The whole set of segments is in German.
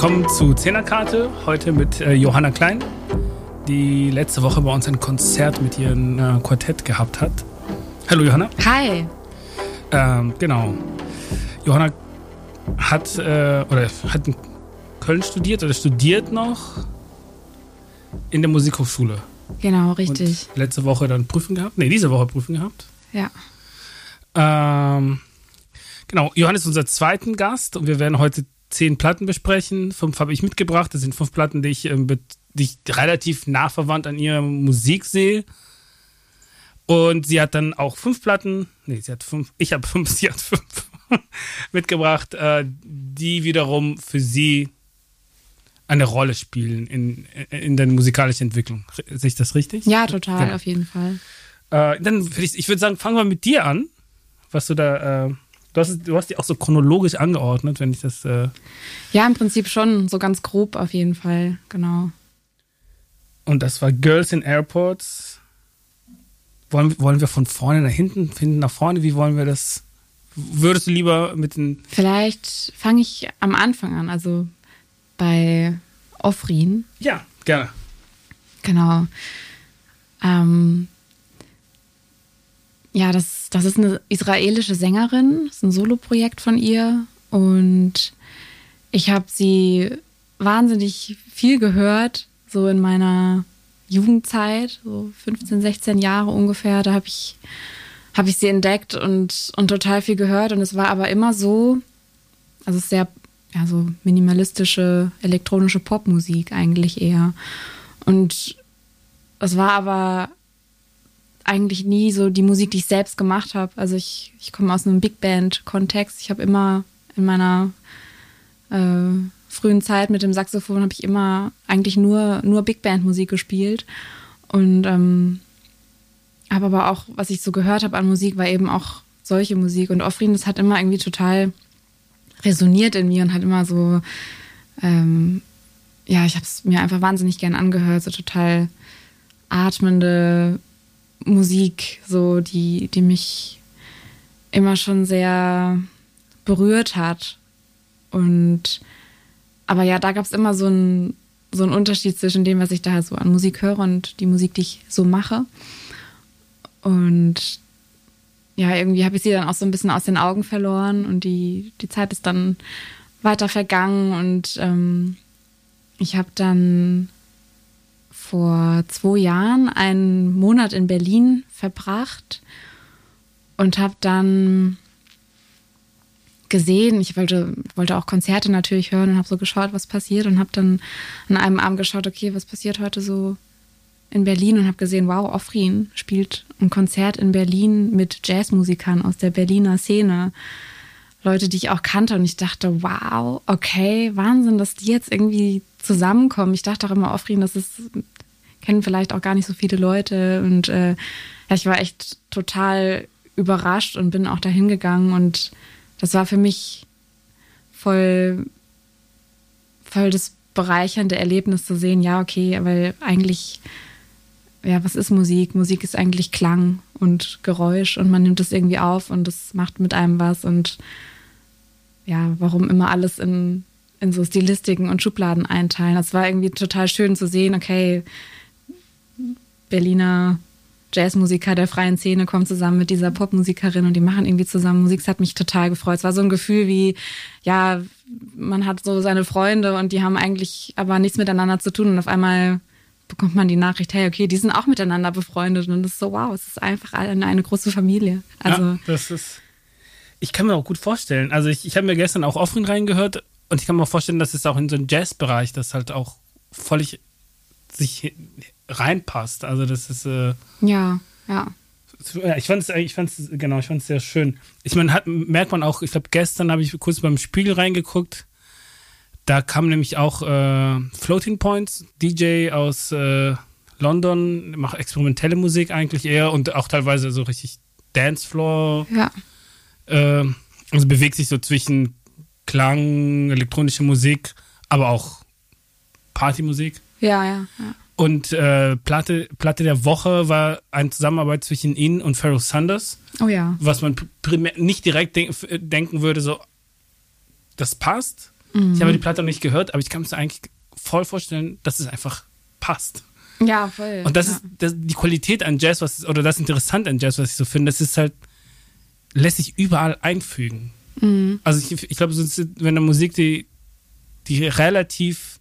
Willkommen zu Zehnerkarte, heute mit äh, Johanna Klein, die letzte Woche bei uns ein Konzert mit ihrem äh, Quartett gehabt hat. Hallo Johanna. Hi. Ähm, genau. Johanna hat, äh, oder hat in Köln studiert oder studiert noch in der Musikhochschule. Genau, richtig. Und letzte Woche dann Prüfung gehabt. Nee, diese Woche Prüfung gehabt. Ja. Ähm, genau, Johannes ist unser zweiten Gast und wir werden heute zehn Platten besprechen. Fünf habe ich mitgebracht. Das sind fünf Platten, die ich, ähm, die ich relativ nah verwandt an ihrer Musik sehe. Und sie hat dann auch fünf Platten, nee, sie hat fünf, ich habe fünf, sie hat fünf mitgebracht, äh, die wiederum für sie eine Rolle spielen in, in der musikalischen Entwicklung. Sehe ich das richtig? Ja, total, genau. auf jeden Fall. Äh, dann würde ich, ich würde sagen, fangen wir mit dir an, was du da, äh, du, hast, du hast die auch so chronologisch angeordnet, wenn ich das. Äh ja, im Prinzip schon, so ganz grob auf jeden Fall, genau. Und das war Girls in Airports. Wollen, wollen wir von vorne nach hinten, hinten nach vorne? Wie wollen wir das? Würdest du lieber mit den. Vielleicht fange ich am Anfang an, also bei Ofrin. Ja, gerne. Genau. Ähm, ja, das, das ist eine israelische Sängerin, das ist ein Soloprojekt von ihr. Und ich habe sie wahnsinnig viel gehört, so in meiner Jugendzeit, so 15, 16 Jahre ungefähr, da habe ich, hab ich sie entdeckt und, und total viel gehört. Und es war aber immer so, also sehr ja, so minimalistische elektronische Popmusik eigentlich eher. Und es war aber eigentlich nie so die Musik, die ich selbst gemacht habe. Also ich, ich komme aus einem Big Band-Kontext. Ich habe immer in meiner äh, frühen Zeit mit dem Saxophon habe ich immer eigentlich nur, nur Big Band-Musik gespielt. Und ähm, habe aber auch, was ich so gehört habe an Musik, war eben auch solche Musik. Und Offrin, das hat immer irgendwie total resoniert in mir und hat immer so, ähm, ja, ich habe es mir einfach wahnsinnig gern angehört, so total atmende Musik, so die, die mich immer schon sehr berührt hat. Und aber ja, da gab es immer so einen so Unterschied zwischen dem, was ich da so an Musik höre und die Musik, die ich so mache. Und ja, irgendwie habe ich sie dann auch so ein bisschen aus den Augen verloren und die, die Zeit ist dann weiter vergangen und ähm, ich habe dann vor zwei Jahren einen Monat in Berlin verbracht und habe dann gesehen, ich wollte, wollte auch Konzerte natürlich hören und habe so geschaut, was passiert und habe dann an einem Abend geschaut, okay, was passiert heute so in Berlin und habe gesehen, wow, Offrin spielt ein Konzert in Berlin mit Jazzmusikern aus der Berliner Szene. Leute, die ich auch kannte und ich dachte, wow, okay, Wahnsinn, dass die jetzt irgendwie zusammenkommen. Ich dachte auch immer, Offrin, das ist, kennen vielleicht auch gar nicht so viele Leute und äh, ja, ich war echt total überrascht und bin auch dahin gegangen und das war für mich voll, voll das bereichernde Erlebnis zu sehen, ja, okay, weil eigentlich ja, was ist Musik? Musik ist eigentlich Klang und Geräusch und man nimmt es irgendwie auf und es macht mit einem was und ja, warum immer alles in, in so Stilistiken und Schubladen einteilen. Das war irgendwie total schön zu sehen, okay, Berliner Jazzmusiker der freien Szene kommen zusammen mit dieser Popmusikerin und die machen irgendwie zusammen Musik. Das hat mich total gefreut. Es war so ein Gefühl wie, ja, man hat so seine Freunde und die haben eigentlich aber nichts miteinander zu tun und auf einmal bekommt man die Nachricht, hey, okay, die sind auch miteinander befreundet und das ist so, wow, es ist einfach eine, eine große Familie. Also, ja, das ist, ich kann mir auch gut vorstellen, also ich, ich habe mir gestern auch Offering reingehört und ich kann mir auch vorstellen, dass es auch in so einen Jazzbereich, das halt auch völlig sich reinpasst. Also das ist, äh, ja, ja. Ich fand es ich fand's, genau, ich fand es sehr schön. Ich meine, hat, merkt man auch, ich glaube, gestern habe ich kurz beim Spiegel reingeguckt da kam nämlich auch äh, Floating Points, DJ aus äh, London, macht experimentelle Musik eigentlich eher und auch teilweise so richtig Dancefloor. Ja. Äh, also bewegt sich so zwischen Klang, elektronische Musik, aber auch Partymusik. Ja, ja, ja. Und äh, Platte, Platte der Woche war eine Zusammenarbeit zwischen ihnen und Pharoah Sanders. Oh ja. Was man primär nicht direkt denk denken würde, so, das passt. Mhm. Ich habe die Platte noch nicht gehört, aber ich kann mir eigentlich voll vorstellen, dass es einfach passt. Ja, voll. Und das ja. ist das, die Qualität an Jazz, was oder das Interessante an Jazz, was ich so finde, das ist halt, lässt sich überall einfügen. Mhm. Also ich, ich glaube, wenn eine Musik, die, die relativ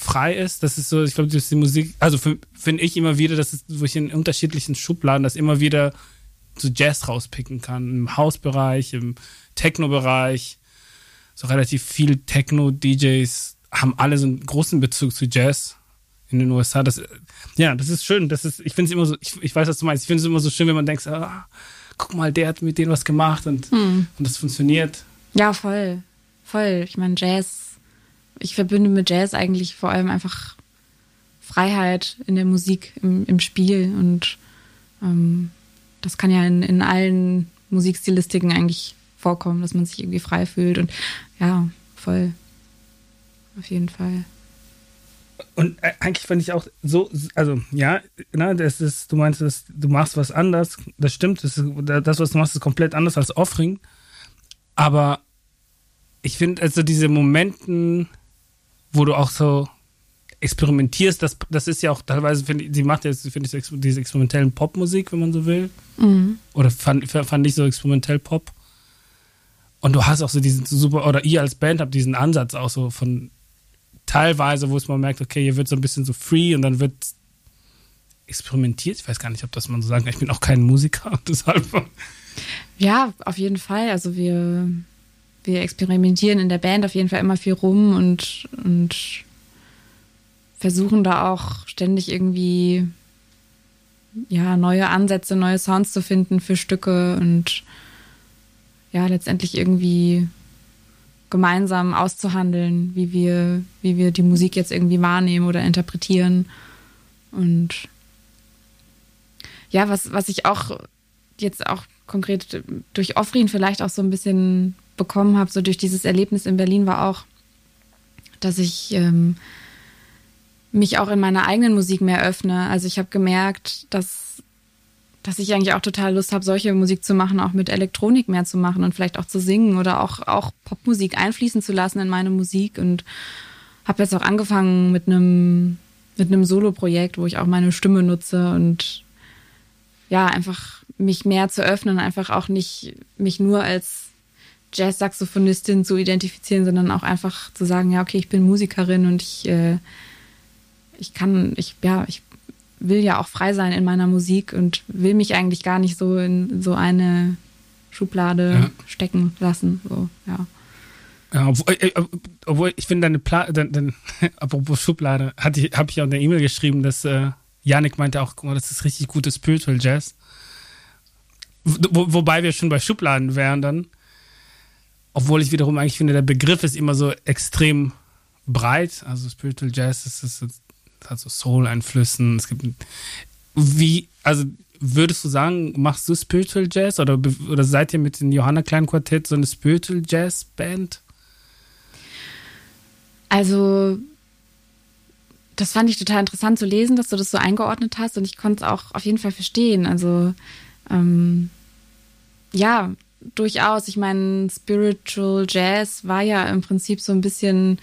frei ist, das ist so, ich glaube, das ist die Musik, also finde ich immer wieder, das ist, wo ich in unterschiedlichen Schubladen das immer wieder so Jazz rauspicken kann. Im Hausbereich, im Techno-Bereich, so relativ viel Techno-DJs haben alle so einen großen Bezug zu Jazz in den USA. Das, ja, das ist schön. Das ist, ich finde es immer so, ich, ich weiß, was du meinst. Ich finde es immer so schön, wenn man denkt, ah, guck mal, der hat mit denen was gemacht und, hm. und das funktioniert. Ja, voll. Voll. Ich meine, Jazz, ich verbinde mit Jazz eigentlich vor allem einfach Freiheit in der Musik, im, im Spiel und ähm, das kann ja in, in allen Musikstilistiken eigentlich vorkommen, dass man sich irgendwie frei fühlt und ja, voll. Auf jeden Fall. Und äh, eigentlich fand ich auch so, also ja, na, das ist, du meinst, das, du machst was anders, das stimmt, das, das, was du machst, ist komplett anders als Offring. Aber ich finde, also diese Momenten, wo du auch so experimentierst, das, das ist ja auch teilweise, finde ich, sie macht jetzt, finde ich, diese experimentellen Popmusik, wenn man so will. Mhm. Oder fand, fand ich so experimentell Pop. Und du hast auch so diesen super, oder ihr als Band habt diesen Ansatz auch so von teilweise, wo es man merkt, okay, hier wird so ein bisschen so free und dann wird experimentiert. Ich weiß gar nicht, ob das man so sagen kann. Ich bin auch kein Musiker, deshalb. Ja, auf jeden Fall. Also wir, wir experimentieren in der Band auf jeden Fall immer viel rum und, und versuchen da auch ständig irgendwie ja, neue Ansätze, neue Sounds zu finden für Stücke und ja, letztendlich irgendwie gemeinsam auszuhandeln, wie wir, wie wir die Musik jetzt irgendwie wahrnehmen oder interpretieren. Und ja, was, was ich auch jetzt auch konkret durch Offrin vielleicht auch so ein bisschen bekommen habe, so durch dieses Erlebnis in Berlin, war auch, dass ich ähm, mich auch in meiner eigenen Musik mehr öffne. Also ich habe gemerkt, dass dass ich eigentlich auch total Lust habe, solche Musik zu machen, auch mit Elektronik mehr zu machen und vielleicht auch zu singen oder auch, auch Popmusik einfließen zu lassen in meine Musik. Und habe jetzt auch angefangen mit einem mit einem Solo-Projekt, wo ich auch meine Stimme nutze und ja, einfach mich mehr zu öffnen, einfach auch nicht mich nur als Jazz-Saxophonistin zu identifizieren, sondern auch einfach zu sagen, ja, okay, ich bin Musikerin und ich, äh, ich kann, ich, ja, ich will ja auch frei sein in meiner Musik und will mich eigentlich gar nicht so in so eine Schublade ja. stecken lassen. So, ja. Ja, obwohl, äh, äh, obwohl ich finde, deine Pla dein, dein, apropos Schublade, habe ich auch in der E-Mail geschrieben, dass äh, Yannick meinte auch, guck mal, das ist richtig gutes Spiritual Jazz. Wo, wobei wir schon bei Schubladen wären dann. Obwohl ich wiederum eigentlich finde, der Begriff ist immer so extrem breit. Also Spiritual Jazz ist, ist, ist hat so Soul-Einflüssen. Es gibt wie, also würdest du sagen, machst du Spiritual Jazz oder, oder seid ihr mit dem Johanna Klein Quartett so eine Spiritual Jazz Band? Also, das fand ich total interessant zu lesen, dass du das so eingeordnet hast und ich konnte es auch auf jeden Fall verstehen. Also, ähm, ja, durchaus. Ich meine, Spiritual Jazz war ja im Prinzip so ein bisschen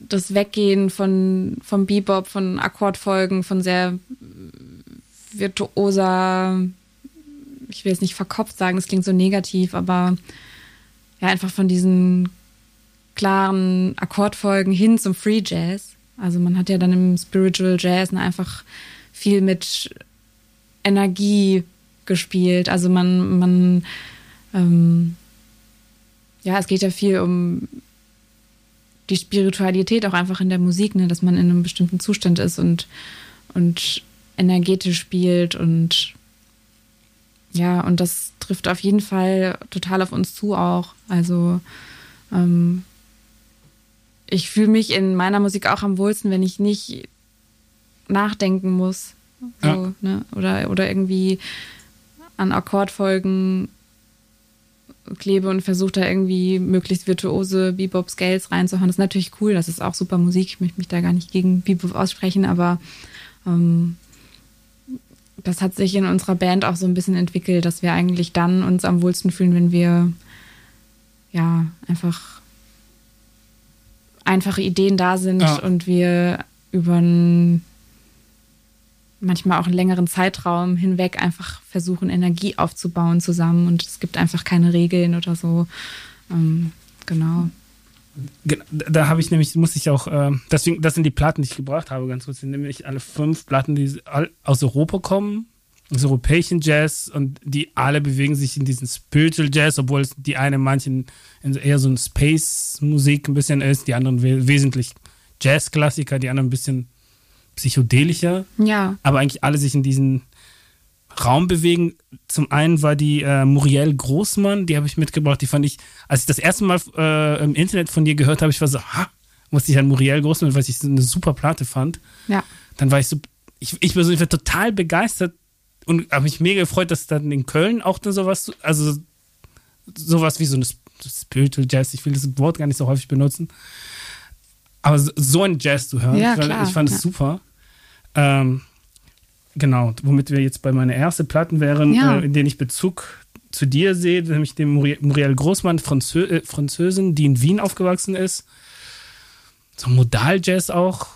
das Weggehen von, vom Bebop, von Akkordfolgen, von sehr virtuoser, ich will jetzt nicht verkopft sagen, das klingt so negativ, aber ja, einfach von diesen klaren Akkordfolgen hin zum Free Jazz. Also man hat ja dann im Spiritual Jazz einfach viel mit Energie gespielt. Also man, man, ähm, ja, es geht ja viel um die Spiritualität auch einfach in der Musik, ne, dass man in einem bestimmten Zustand ist und, und energetisch spielt und ja, und das trifft auf jeden Fall total auf uns zu auch. Also ähm, ich fühle mich in meiner Musik auch am wohlsten, wenn ich nicht nachdenken muss. So, ja. ne? oder, oder irgendwie an Akkordfolgen klebe und versuche da irgendwie möglichst virtuose Bebop-Scales reinzuhauen. Das ist natürlich cool, das ist auch super Musik. Ich möchte mich da gar nicht gegen Bebop aussprechen, aber ähm, das hat sich in unserer Band auch so ein bisschen entwickelt, dass wir eigentlich dann uns am wohlsten fühlen, wenn wir ja einfach einfache Ideen da sind Ja. und wir über einen manchmal auch einen längeren Zeitraum hinweg einfach versuchen, Energie aufzubauen zusammen und es gibt einfach keine Regeln oder so. Ähm, genau. Ge- Da habe ich nämlich, muss ich auch, äh, deswegen, das sind die Platten, die ich gebracht habe, ganz kurz, nämlich alle fünf Platten, die aus Europa kommen, aus europäischen Jazz und die alle bewegen sich in diesen Spiritual Jazz, obwohl es die eine manchen eher so ein Space-Musik ein bisschen ist, die anderen we wesentlich Jazz-Klassiker, die anderen ein bisschen psychedelischer, Ja, aber eigentlich alle sich in diesen Raum bewegen. Zum einen war die äh, Muriel Großmann, die habe ich mitgebracht, die fand ich, als ich das erste Mal äh, im Internet von dir gehört habe, ich war so, ha, musste ich an Muriel Großmann, weil ich so eine super Platte fand. ja, Dann war ich so, ich, ich persönlich war total begeistert und habe mich mega gefreut, dass dann in Köln auch dann sowas, also sowas wie so eine Sp- Spiritual Jazz, ich will das Wort gar nicht so häufig benutzen, aber so, ein Jazz zu hören, Ja, ich, fand- klar, ich fand es ja. super. Ähm, genau, womit wir jetzt bei meiner ersten Platten wären, Ja. äh, in denen ich Bezug zu dir sehe, nämlich dem Muriel, Großmann, Franzö äh, Französin, die in Wien aufgewachsen ist. So Modal-Jazz auch.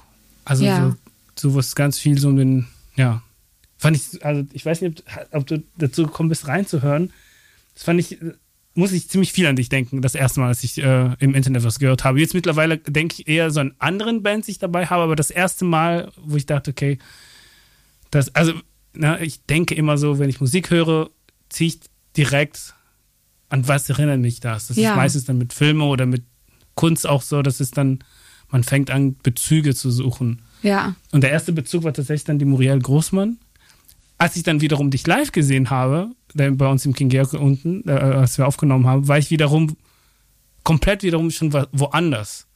Also Ja. so, sowas ganz viel so in den, ja. Fand ich, also ich weiß nicht, ob, ob du dazu gekommen bist, reinzuhören. Das fand ich, muss ich ziemlich viel an dich denken, das erste Mal, als ich äh, im Internet was gehört habe. Jetzt mittlerweile denke ich eher so an anderen Bands, die ich dabei habe, aber das erste Mal, wo ich dachte, okay, das, also, na, ich denke immer so, wenn ich Musik höre, ziehe ich direkt an was erinnert mich das. Das Ja. ist meistens dann mit Filmen oder mit Kunst auch so, dass es dann, man fängt an, Bezüge zu suchen. ja, Und der erste Bezug war tatsächlich dann die Muriel Großmann. Als ich dann wiederum dich live gesehen habe, da bei uns im King Georg unten, äh, als wir aufgenommen haben, war ich wiederum komplett wiederum schon wo- woanders.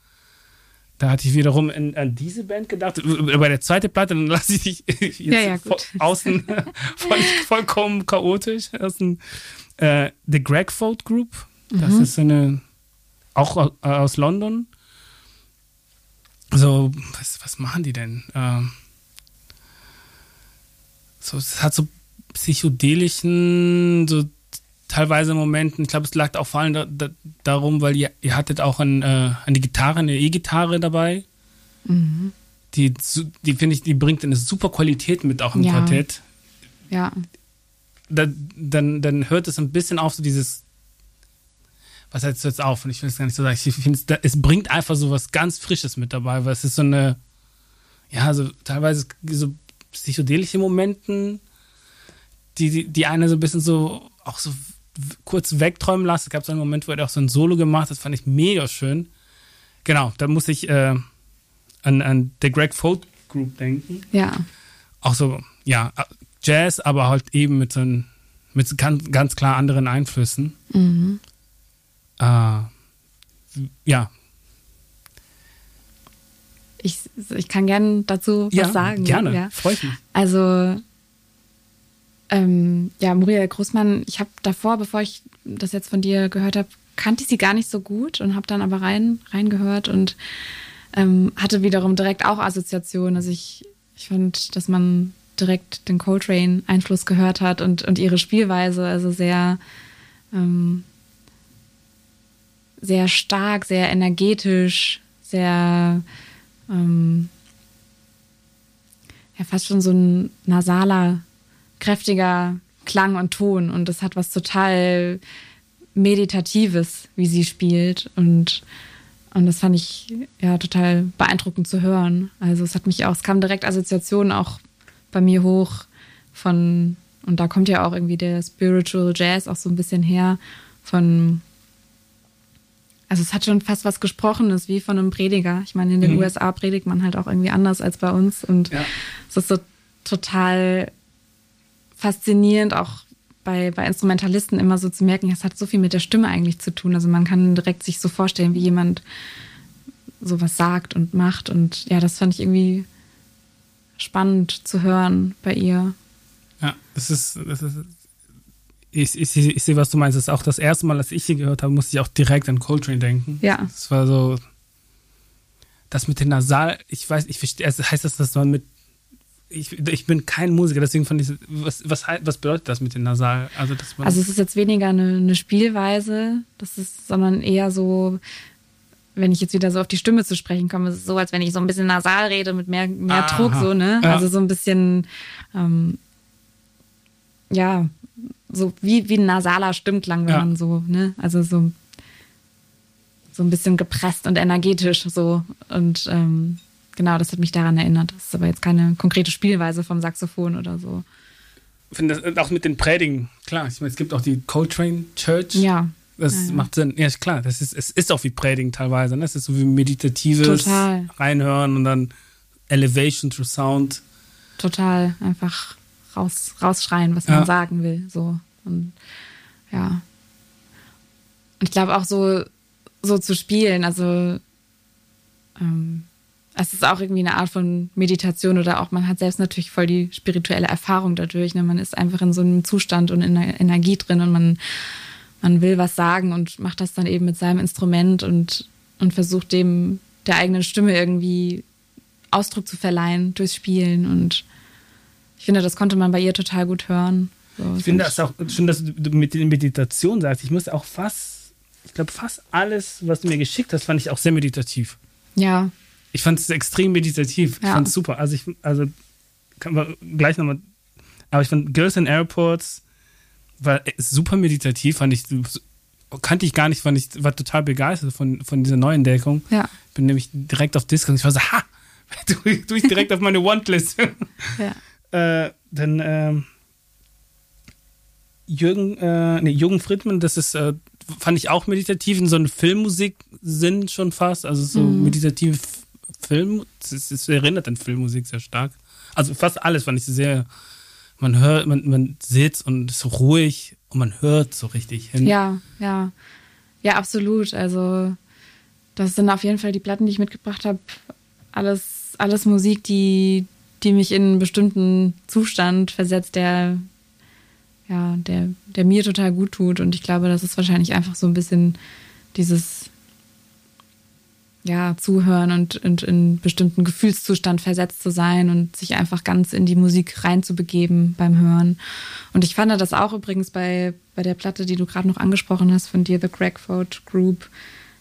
Da hatte ich wiederum in, an diese Band gedacht. Äh, Bei der zweiten Platte, dann lasse ich dich jetzt Ja, ja, vo- außen voll, vollkommen chaotisch. Das ist ein, äh, The Greg Fold Group. Das Mhm. ist eine, auch au- aus London. So, was, was machen die denn? Ähm, so, es hat so psychedelischen, so teilweise Momenten, ich glaube, es lag auch vor allem da, da, darum, weil ihr, ihr hattet auch ein, äh, eine Gitarre, eine E-Gitarre dabei. Die, su- die finde ich, die bringt eine super Qualität mit auch im Ja. Quartett. ja, Da, dann, dann hört es ein bisschen auf, so dieses, was heißt jetzt auf? Und ich will es gar nicht so sagen. Ich finde, es bringt einfach so was ganz Frisches mit dabei, weil es ist so eine, ja, so teilweise so psychedelische Momenten, die, die, die eine so ein bisschen so, auch so kurz wegträumen lassen. Es gab so einen Moment, wo er auch so ein Solo gemacht hat, das fand ich mega schön. Genau, da muss ich äh, an, an The Greg Fold Group denken ja, auch so, ja, Jazz, aber halt eben mit so ein, mit ganz, ganz klar anderen Einflüssen. mhm. Äh, ja, Ich, ich kann gerne dazu ja was sagen. gerne, Ja. freue ich mich. Also, ähm, ja, Muriel Großmann, ich habe davor, bevor ich das jetzt von dir gehört habe, kannte ich sie gar nicht so gut und habe dann aber rein reingehört und ähm, hatte wiederum direkt auch Assoziationen. Also ich, ich fand, dass man direkt den Coltrane-Einfluss gehört hat und, und ihre Spielweise, also sehr, ähm, sehr stark, sehr energetisch, sehr ähm, ja fast schon so ein nasaler, kräftiger Klang und Ton und das hat was total meditatives, wie sie spielt und und das fand ich ja total beeindruckend zu hören. Also es hat mich auch, es kam direkt Assoziationen auch bei mir hoch von und da kommt ja auch irgendwie der Spiritual Jazz auch so ein bisschen her von also es hat schon fast was Gesprochenes, wie von einem Prediger. Ich meine, in den Mhm. USA predigt man halt auch irgendwie anders als bei uns. Und Ja. es ist so total faszinierend, auch bei, bei Instrumentalisten immer so zu merken, es hat so viel mit der Stimme eigentlich zu tun. Also man kann direkt sich so vorstellen, wie jemand sowas sagt und macht. Und ja, das fand ich irgendwie spannend zu hören bei ihr. Ja, das ist, das ist ich, ich, ich sehe, was du meinst. Das ist auch das erste Mal, als ich sie gehört habe, musste ich auch direkt an Coltrane denken. Ja. Das war so, das mit den Nasal, ich weiß, ich verstehe, also heißt das, dass man mit, ich, ich bin kein Musiker, deswegen fand ich, was, was, was bedeutet das mit den Nasal? Also, dass man, Also es ist jetzt weniger eine, eine Spielweise, das ist, sondern eher so, wenn ich jetzt wieder so auf die Stimme zu sprechen komme, ist es so, als wenn ich so ein bisschen nasal rede mit mehr, mehr Druck, so, ne? Ja. Also so ein bisschen, ähm, ja, so wie, wie ein nasaler Stimmklang, wenn ja. man so, ne? Also so, so ein bisschen gepresst und energetisch so. Und ähm, genau, das hat mich daran erinnert. Das ist aber jetzt keine konkrete Spielweise vom Saxophon oder so. Ich finde das auch mit den Predigen, klar, ich meine, es gibt auch die Coltrane Church. Ja. Das ja, macht Sinn. Ja, klar, das ist, es ist auch wie Predigen teilweise. Ne? Es ist so wie meditatives Total. Reinhören und dann Elevation through Sound. Total. Einfach raus, rausschreien, was ja. man sagen will. So. Und ja. Und ich glaube auch so, so zu spielen, also ähm, es ist auch irgendwie eine Art von Meditation oder auch man hat selbst natürlich voll die spirituelle Erfahrung dadurch. Ne? Man ist einfach in so einem Zustand und in der Energie drin und man, man will was sagen und macht das dann eben mit seinem Instrument und, und versucht dem der eigenen Stimme irgendwie Ausdruck zu verleihen durchs Spielen und ich finde, das konnte man bei ihr total gut hören. So, ich finde das auch schön, dass du mit der Meditation sagst. Ich muss auch fast, ich glaube, fast alles, was du mir geschickt hast, fand ich auch sehr meditativ. Ja. Ich fand es extrem meditativ. Ja. Ich fand es super. Also, ich, also, kann man gleich nochmal. Aber ich fand Girls in Airports war super meditativ, fand ich. Kannte ich gar nicht, fand ich, war total begeistert von, von dieser Neuentdeckung. Ja. Bin nämlich direkt auf Disco und ich war so, ha! Du ich direkt auf meine Want-List. ja. Äh, dann ähm, Jürgen, äh, nee, Jürgen Friedmann, das ist, äh, fand ich auch meditativ in so einem Filmmusik-Sinn schon fast. Also so mhm. meditative Film, es erinnert an Filmmusik sehr stark. Also fast alles fand ich sehr, man hört, man, man sitzt und ist so ruhig und man hört so richtig hin. Ja, ja. Ja, absolut. Also das sind auf jeden Fall die Platten, die ich mitgebracht habe. Alles, alles Musik, die, die mich in einen bestimmten Zustand versetzt, der, ja, der, der mir total gut tut. Und ich glaube, das ist wahrscheinlich einfach so ein bisschen dieses ja, zuhören und, und in bestimmten Gefühlszustand versetzt zu sein und sich einfach ganz in die Musik reinzubegeben beim Hören. Und ich fand das auch übrigens bei, bei der Platte, die du gerade noch angesprochen hast, von dir, The Crackford Group,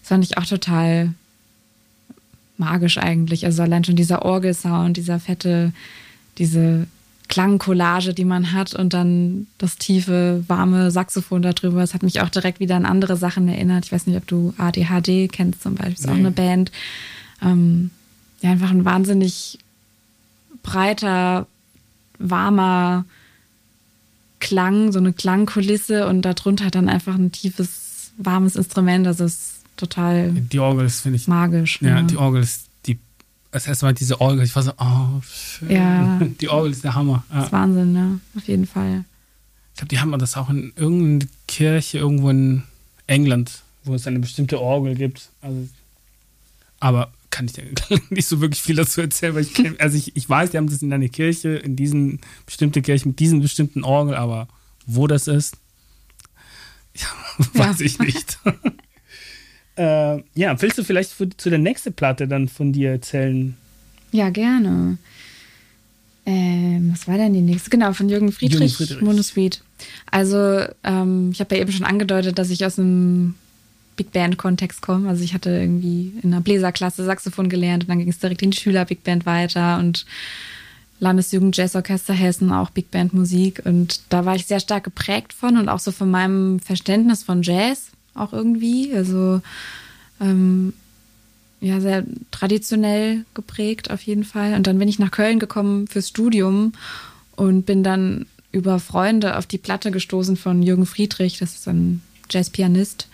das fand ich auch total magisch eigentlich. Also allein schon dieser Orgelsound, dieser fette, diese Klangcollage, die man hat und dann das tiefe, warme Saxophon darüber. Das hat mich auch direkt wieder an andere Sachen erinnert. Ich weiß nicht, ob du ADHD kennst zum Beispiel, ist nee. auch eine Band. Ähm, ja, einfach ein wahnsinnig breiter, warmer Klang, so eine Klangkulisse und darunter dann einfach ein tiefes, warmes Instrument. Das ist total die Orgel ist, finde ich, magisch. Ja, ja, die Orgel ist die, das erste Mal diese Orgel, ich war so, oh, schön. Ja. Die Orgel ist der Hammer. Ja. Das ist Wahnsinn, ja, auf jeden Fall. Ich glaube, die haben das auch in irgendeiner Kirche irgendwo in England, wo es eine bestimmte Orgel gibt. Also, aber kann ich dir nicht so wirklich viel dazu erzählen, weil ich kenn, also ich, ich weiß, die haben das in einer Kirche, in diesen bestimmte Kirche mit diesen bestimmten Orgel, aber wo das ist, ja, weiß ja. ich nicht. Äh, ja, willst du vielleicht für, zu der nächsten Platte dann von dir erzählen? Ja, gerne. Ähm, was war denn die nächste? Genau, von Jürgen Friedrich, Jürgen Friedrich. Monosuite. Also, ähm, ich habe ja eben schon angedeutet, dass ich aus einem Big Band-Kontext komme. Also ich hatte irgendwie in einer Bläserklasse Saxophon gelernt und dann ging es direkt in die Schüler-Big Band weiter und Landesjugend Jazzorchester Hessen, auch Big Band Musik. Und da war ich sehr stark geprägt von und auch so von meinem Verständnis von Jazz auch irgendwie. Also ähm, ja, sehr traditionell geprägt auf jeden Fall. Und dann bin ich nach Köln gekommen fürs Studium und bin dann über Freunde auf die Platte gestoßen von Jürgen Friedrich, das ist ein Jazzpianist.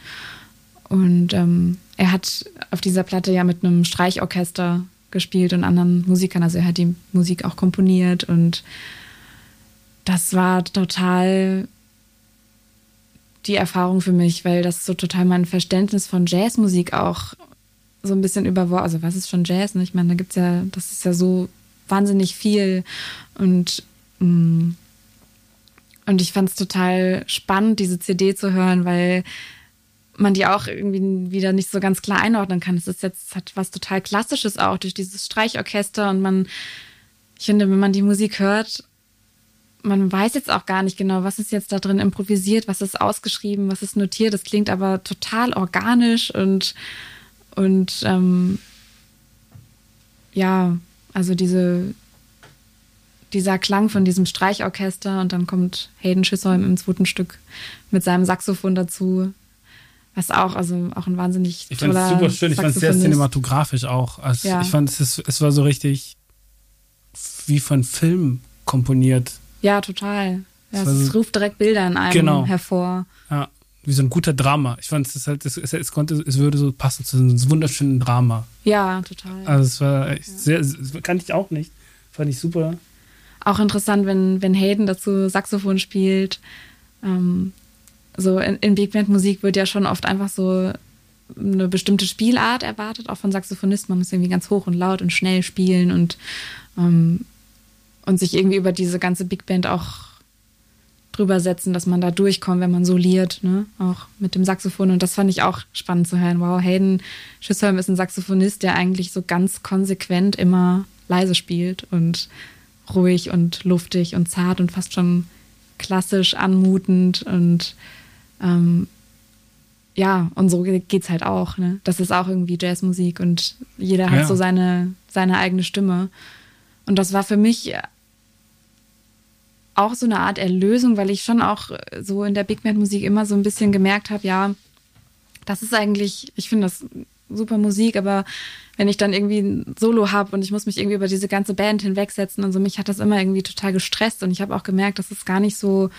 Und ähm, er hat auf dieser Platte ja mit einem Streichorchester gespielt und anderen Musikern. Also er hat die Musik auch komponiert und das war total die Erfahrung für mich, weil das so total mein Verständnis von Jazzmusik auch so ein bisschen überworfen. Also was ist schon Jazz? Ne? Ich meine, da gibt's ja, das ist ja so wahnsinnig viel und mm, und ich fand es total spannend, diese CD zu hören, weil man die auch irgendwie wieder nicht so ganz klar einordnen kann. Es ist jetzt hat was total Klassisches auch durch dieses Streichorchester und man, ich finde, wenn man die Musik hört, man weiß jetzt auch gar nicht genau, was ist jetzt da drin improvisiert, was ist ausgeschrieben, was ist notiert. Das klingt aber total organisch und Und ähm, ja, also diese, dieser Klang von diesem Streichorchester und dann kommt Hayden Schisholm im zweiten Stück mit seinem Saxophon dazu. Was auch, also auch ein wahnsinnig Ich fand es super schön, ich fand es sehr cinematografisch auch. Also ja. Ich fand es, es war so richtig wie von Film komponiert. Ja, total. Ja, es so, ruft direkt Bilder in einem genau. hervor. Ja, wie so ein guter Drama. Ich fand es halt, es, es, es, konnte, es würde so passen zu einem wunderschönen Drama. Ja, total. Also es war ja. sehr, das kannte ich auch nicht. Fand ich super. Auch interessant, wenn, wenn Hayden dazu Saxophon spielt. Ähm, so in, in Big Band Musik wird ja schon oft einfach so eine bestimmte Spielart erwartet, auch von Saxophonisten. Man muss irgendwie ganz hoch und laut und schnell spielen und, ähm, und sich irgendwie über diese ganze Big Band auch drüber setzen, dass man da durchkommt, wenn man soliert, ne? Auch mit dem Saxophon. Und das fand ich auch spannend zu hören. Wow, Hayden Schissholm ist ein Saxophonist, der eigentlich so ganz konsequent immer leise spielt und ruhig und luftig und zart und fast schon klassisch anmutend und ähm, ja, und so geht's halt auch. Ne? Das ist auch irgendwie Jazzmusik und jeder hat ja. so seine, seine eigene Stimme. Und das war für mich auch so eine Art Erlösung, weil ich schon auch so in der Big Band Musik immer so ein bisschen gemerkt habe, ja, das ist eigentlich, ich finde das super Musik, aber wenn ich dann irgendwie ein Solo habe und ich muss mich irgendwie über diese ganze Band hinwegsetzen und so, mich hat das immer irgendwie total gestresst und ich habe auch gemerkt, das ist gar nicht so,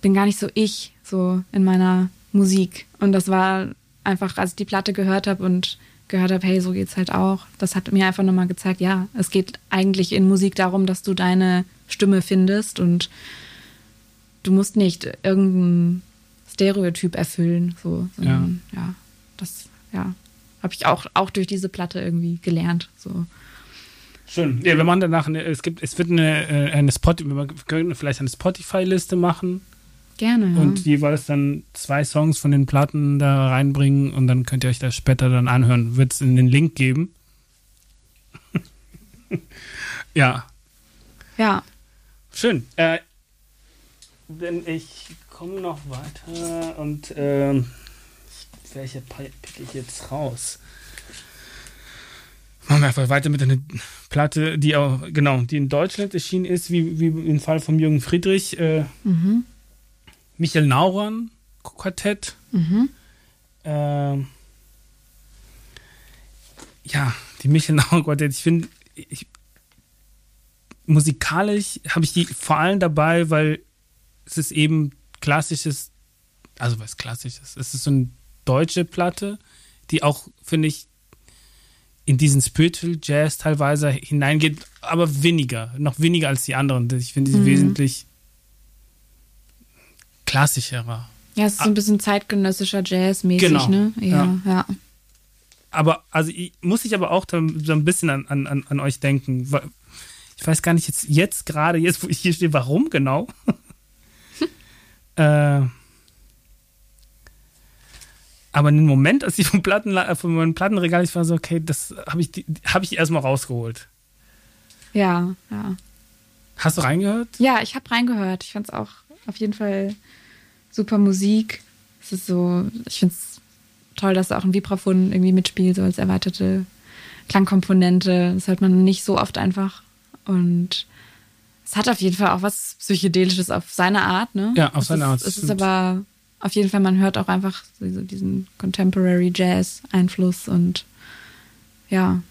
bin gar nicht so ich, so in meiner Musik. Und das war einfach, als ich die Platte gehört habe und gehört habe, hey, so geht's halt auch. Das hat mir einfach nochmal gezeigt, ja, es geht eigentlich in Musik darum, dass du deine Stimme findest und du musst nicht irgendein Stereotyp erfüllen, so, sondern, ja. ja, das, ja, habe ich auch, auch durch diese Platte irgendwie gelernt, so. Schön. Ja, wir machen danach eine, es gibt, es wird eine, äh, eine Spotify, wir können vielleicht eine Spotify-Liste machen Gerne. Ja. Und jeweils dann zwei Songs von den Platten da reinbringen und dann könnt ihr euch das später dann anhören. Wird es in den Link geben. ja. Ja. Schön. Äh, denn ich komme noch weiter und äh, welche picke ich jetzt raus? Machen wir einfach weiter mit einer Platte, die auch, genau, die in Deutschland erschienen ist, wie, wie im Fall von Jürgen Friedrich. Äh, mhm. Michael Nauron Quartett. Mhm. Ähm, ja, die Michael Nauron Quartett. Ich finde, musikalisch habe ich die vor allem dabei, weil es ist eben klassisches, also was klassisches, es ist so eine deutsche Platte, die auch, finde ich, in diesen Spiritual Jazz teilweise hineingeht, aber weniger, noch weniger als die anderen. Ich finde sie mhm. wesentlich klassischerer. Ja, es ist so ein bisschen zeitgenössischer Jazz-mäßig, genau. ne? Ja, ja, ja. Aber, also ich, muss ich aber auch so ein bisschen an, an, an euch denken. Ich weiß gar nicht jetzt, jetzt gerade, jetzt wo ich hier stehe, warum genau. äh, aber in dem Moment, als ich vom, Platten, von meinem Plattenregal, ich war so, okay, das habe ich, hab ich erstmal rausgeholt. Ja, ja. Hast du reingehört? Ja, ich habe reingehört. Ich fand es auch auf jeden Fall super Musik. Es ist so, ich finde es toll, dass da auch ein Vibraphon irgendwie mitspielt, so als erweiterte Klangkomponente. Das hört man nicht so oft einfach. Und es hat auf jeden Fall auch was Psychedelisches auf seine Art, ne? Ja, auf seine Art. Es ist aber auf jeden Fall, man hört auch einfach so diesen Contemporary Jazz Einfluss und ja.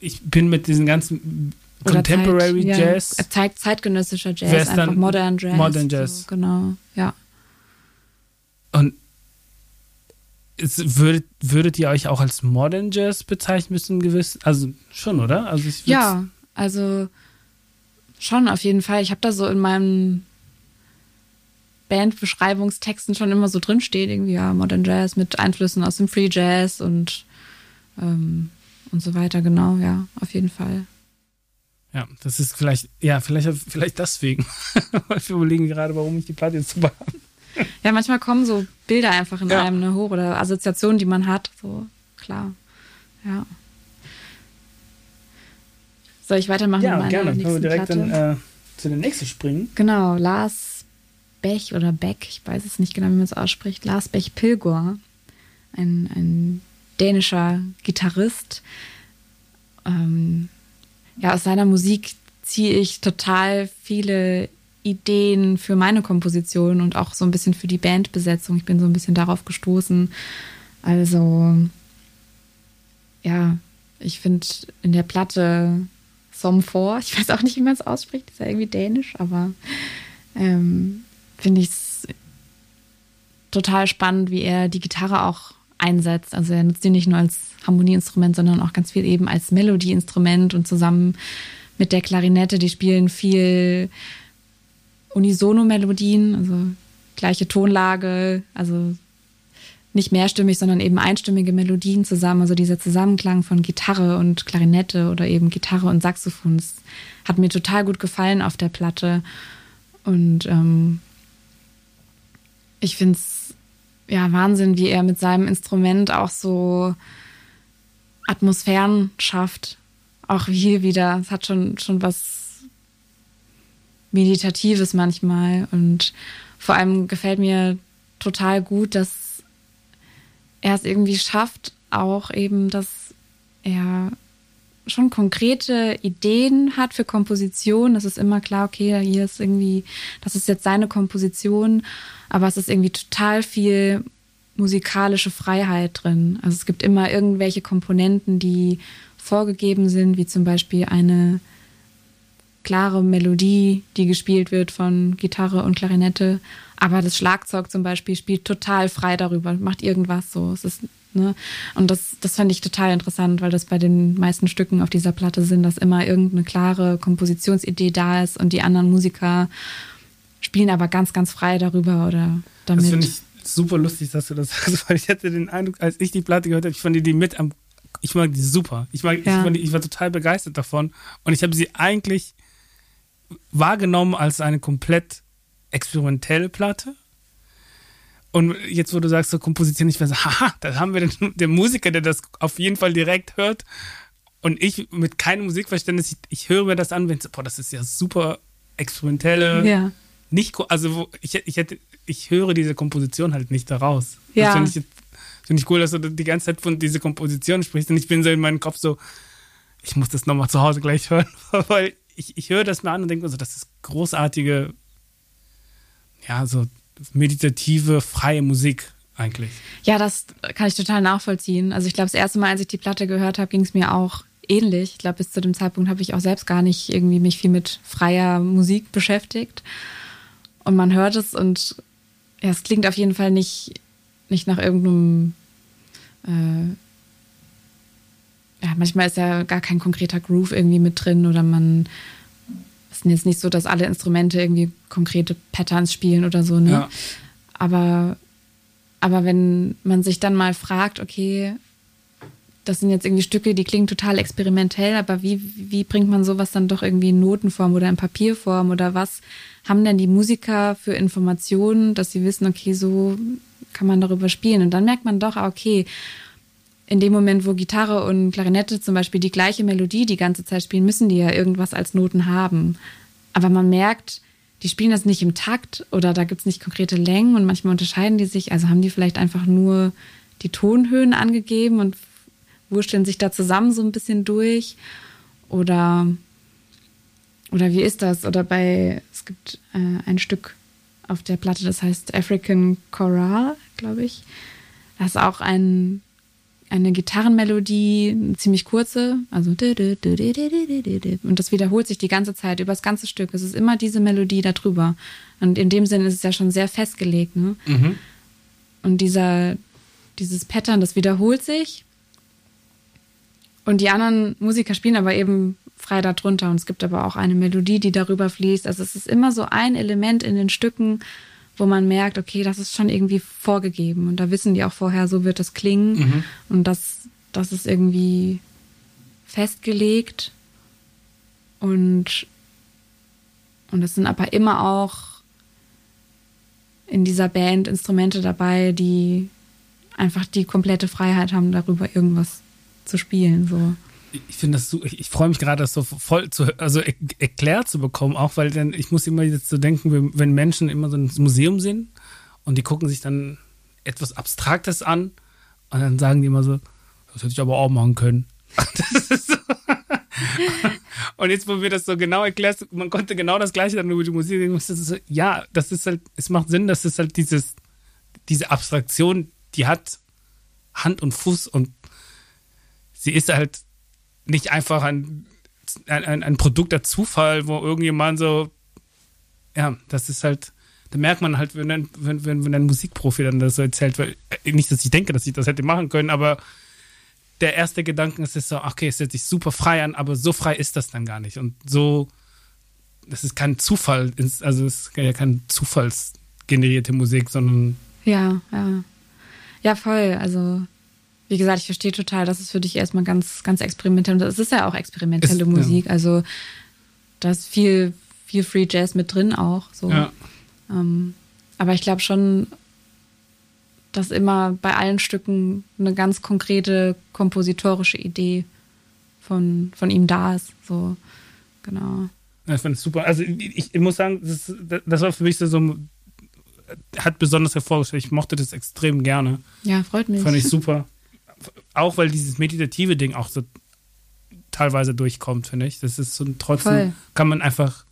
Ich bin mit diesen ganzen Contemporary Zeit, Jazz. Ja, Zeit, zeitgenössischer Jazz, einfach Modern Jazz. Modern Jazz. So, genau, ja. Und es, würdet, würdet ihr euch auch als Modern Jazz bezeichnen müssen, gewiss? Also schon, oder? Also ich ja, also schon auf jeden Fall. Ich habe da so in meinen Bandbeschreibungstexten schon immer so drinsteht, irgendwie ja, Modern Jazz mit Einflüssen aus dem Free Jazz und, ähm, und so weiter, genau, ja, auf jeden Fall. Ja, das ist vielleicht, ja, vielleicht, vielleicht deswegen. wir überlegen gerade, warum ich die Platte jetzt so habe. Ja, manchmal kommen so Bilder einfach in ja. einem ne, hoch oder Assoziationen, die man hat. So, klar. Ja. Soll ich weitermachen? Ja, gerne. Können wir direkt Platte? dann äh, zu der nächsten springen. Genau, Lars Bech oder Beck, ich weiß es nicht genau, wie man es ausspricht. Lars Bech Pilgor. Ein, ein dänischer Gitarrist. Ähm, ja, aus seiner Musik ziehe ich total viele Ideen für meine Komposition und auch so ein bisschen für die Bandbesetzung. Ich bin so ein bisschen darauf gestoßen. Also, ja, ich finde in der Platte Som 4, ich weiß auch nicht, wie man es ausspricht, ist ja irgendwie dänisch, aber ähm, finde ich es total spannend, wie er die Gitarre auch einsetzt. Also er nutzt die nicht nur als Harmonieinstrument, sondern auch ganz viel eben als Melodieinstrument und zusammen mit der Klarinette, die spielen viel Unisono-Melodien, also gleiche Tonlage, also nicht mehrstimmig, sondern eben einstimmige Melodien zusammen. Also dieser Zusammenklang von Gitarre und Klarinette oder eben Gitarre und Saxophon das hat mir total gut gefallen auf der Platte. Und ähm, ich finde es ja Wahnsinn, wie er mit seinem Instrument auch so Atmosphären schafft. Auch hier wieder. Es hat schon, schon was Meditatives manchmal. Und vor allem gefällt mir total gut, dass er es irgendwie schafft, auch eben, dass er schon konkrete Ideen hat für Komposition. Das ist immer klar, okay, hier ist irgendwie, das ist jetzt seine Komposition, aber es ist irgendwie total viel musikalische Freiheit drin. Also es gibt immer irgendwelche Komponenten, die vorgegeben sind, wie zum Beispiel eine klare Melodie, die gespielt wird von Gitarre und Klarinette. Aber das Schlagzeug zum Beispiel spielt total frei darüber, macht irgendwas so. Es ist, ne? Und das, das fand ich total interessant, weil das bei den meisten Stücken auf dieser Platte sind, dass immer irgendeine klare Kompositionsidee da ist und die anderen Musiker spielen aber ganz, ganz frei darüber oder damit. Das finde ich super lustig, dass du das sagst, weil ich hatte den Eindruck, als ich die Platte gehört habe, ich fand die mit am ich mag die super. Ich, mag, ja. ich, die, ich war total begeistert davon. Und ich habe sie eigentlich wahrgenommen als eine komplett experimentelle Platte. Und jetzt, wo du sagst, so Komposition, ich weiß, haha, da haben wir den, den, Musiker, der das auf jeden Fall direkt hört. Und ich mit keinem Musikverständnis, ich, ich höre mir das an, wenn boah, das ist ja super experimentelle. Ja. Nicht, also ich, ich hätte, ich höre diese Komposition halt nicht daraus. Ja. Das finde ich, find ich cool, dass du die ganze Zeit von dieser Komposition sprichst. Und ich bin so in meinem Kopf so, ich muss das nochmal zu Hause gleich hören, weil ich, ich höre das mir an und denke so, das ist großartige, ja, so meditative, freie Musik eigentlich. Ja, das kann ich total nachvollziehen. Also ich glaube, das erste Mal, als ich die Platte gehört habe, ging es mir auch ähnlich. Ich glaube, bis zu dem Zeitpunkt habe ich auch selbst gar nicht irgendwie mich viel mit freier Musik beschäftigt. Und man hört es und ja, es klingt auf jeden Fall nicht, nicht nach irgendeinem äh, ja, manchmal ist ja gar kein konkreter Groove irgendwie mit drin oder man ist jetzt nicht so, dass alle Instrumente irgendwie konkrete Patterns spielen oder so, ne? Ja. Aber, aber wenn man sich dann mal fragt, okay, das sind jetzt irgendwie Stücke, die klingen total experimentell, aber wie, wie bringt man sowas dann doch irgendwie in Notenform oder in Papierform oder was haben denn die Musiker für Informationen, dass sie wissen, okay, so kann man darüber spielen. Und dann merkt man doch, ah, okay, in dem Moment, wo Gitarre und Klarinette zum Beispiel die gleiche Melodie die ganze Zeit spielen, müssen die ja irgendwas als Noten haben. Aber man merkt, die spielen das nicht im Takt oder da gibt es nicht konkrete Längen und manchmal unterscheiden die sich. Also haben die vielleicht einfach nur die Tonhöhen angegeben und wursteln sich da zusammen so ein bisschen durch. Oder, oder wie ist das? Oder bei, es gibt äh, ein Stück auf der Platte, das heißt African Choral, glaube ich. Das ist auch ein eine Gitarrenmelodie, eine ziemlich kurze, also und das wiederholt sich die ganze Zeit über das ganze Stück. Es ist immer diese Melodie darüber. Und in dem Sinne ist es ja schon sehr festgelegt. Ne? Mhm. Und dieser, dieses Pattern, das wiederholt sich. Und die anderen Musiker spielen aber eben frei darunter. Und es gibt aber auch eine Melodie, die darüber fließt. Also es ist immer so ein Element in den Stücken, wo man merkt, okay, das ist schon irgendwie vorgegeben und da wissen die auch vorher, so wird es klingen mhm. und das, das ist irgendwie festgelegt und und es sind aber immer auch in dieser Band Instrumente dabei, die einfach die komplette Freiheit haben, darüber irgendwas zu spielen. So ich finde das so, ich, ich freue mich gerade, das so voll zu, also er, erklärt zu bekommen, auch weil dann, ich muss immer jetzt so denken, wenn Menschen immer so ins Museum sind und die gucken sich dann etwas Abstraktes an und dann sagen die immer so, das hätte ich aber auch machen können. Und jetzt, wo wir das so genau erklärst, man konnte genau das Gleiche dann über die Musik reden. So, ja, das ist halt, es macht Sinn, dass es halt dieses, diese Abstraktion, die hat Hand und Fuß und sie ist halt nicht einfach ein, ein, ein Produkt der Zufall, wo irgendjemand so, ja, das ist halt, da merkt man halt, wenn ein, wenn, wenn, wenn ein Musikprofi dann das so erzählt, weil, äh, nicht, dass ich denke, dass ich das hätte machen können, aber der erste Gedanke ist, ist so, okay, es hört sich super frei an, aber so frei ist das dann gar nicht. Und so, das ist kein Zufall, also es ist ja keine zufallsgenerierte Musik, sondern. Ja, ja. Ja, voll. Also, wie gesagt, ich verstehe total, dass es für dich erstmal ganz, ganz experimentell ist. Es ist ja auch experimentelle es, Musik. Ja. Also, da ist viel, viel Free Jazz mit drin auch. So. Ja. Ähm, aber ich glaube schon, dass immer bei allen Stücken eine ganz konkrete kompositorische Idee von, von ihm da ist. So, genau. Ja, ich fand es super. Also ich, ich muss sagen, das, das, war für mich so, hat besonders hervorgestellt. Ich mochte das extrem gerne. Ja, freut mich. Fand ich super. Auch weil dieses meditative Ding auch so teilweise durchkommt, finde ich. Das ist so trotzdem, Voll. kann man einfach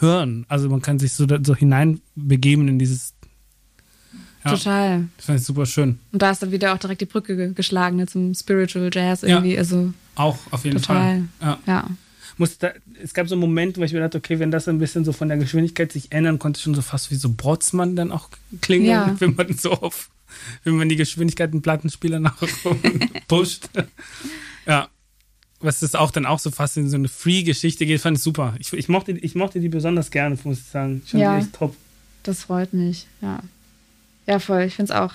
hören. Also man kann sich so, so hineinbegeben in dieses ja, Total. Das fand ich super schön. Und da ist dann wieder auch direkt die Brücke geschlagen ne, zum Spiritual Jazz irgendwie. Ja, also auch auf jeden total. Fall. Ja. ja. da, es gab so einen Moment, wo ich mir dachte, okay, wenn das ein bisschen so von der Geschwindigkeit sich ändern konnte, schon so fast wie so Brotzmann dann auch klingen, ja. wenn man so auf, wenn man die Geschwindigkeit im Plattenspieler nach oben pusht. ja. Was das auch dann auch so fast in so eine Free-Geschichte geht, fand ich super. Ich, ich, mochte, ich mochte die besonders gerne, muss ich sagen. Ich fand ja, die echt top. Das freut mich, ja. Ja, voll. Ich finde es auch,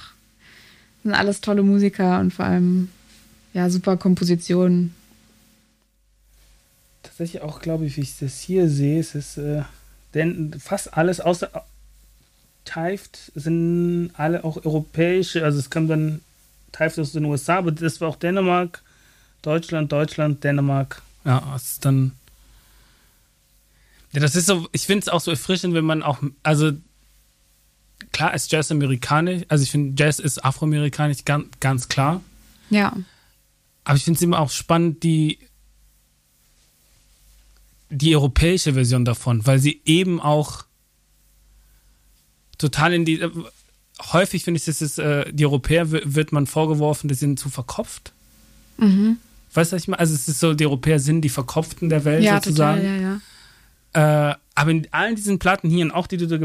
sind alles tolle Musiker und vor allem, ja, super Kompositionen. Tatsächlich auch, glaube ich, wie ich das hier sehe, es ist äh, denn fast alles außer Teift sind alle auch europäische, also es kam dann Teift aus den USA, aber das war auch Dänemark, Deutschland, Deutschland, Dänemark. Ja, es ist dann. Ja, das ist so, ich finde es auch so erfrischend, wenn man auch, also klar ist Jazz amerikanisch, also ich finde, Jazz ist afroamerikanisch, ganz, ganz klar. Ja. Aber ich finde es immer auch spannend, die, die europäische Version davon, weil sie eben auch total in die. Äh, häufig finde ich, dass es, äh, die Europäer wird man vorgeworfen, die sind zu verkopft. Mhm. Weißt du, was ich meine? Also, es ist so, die Europäer sind die Verkopften der Welt ja, sozusagen. Total, ja, ja. Äh, aber in allen diesen Platten hier und auch die, die du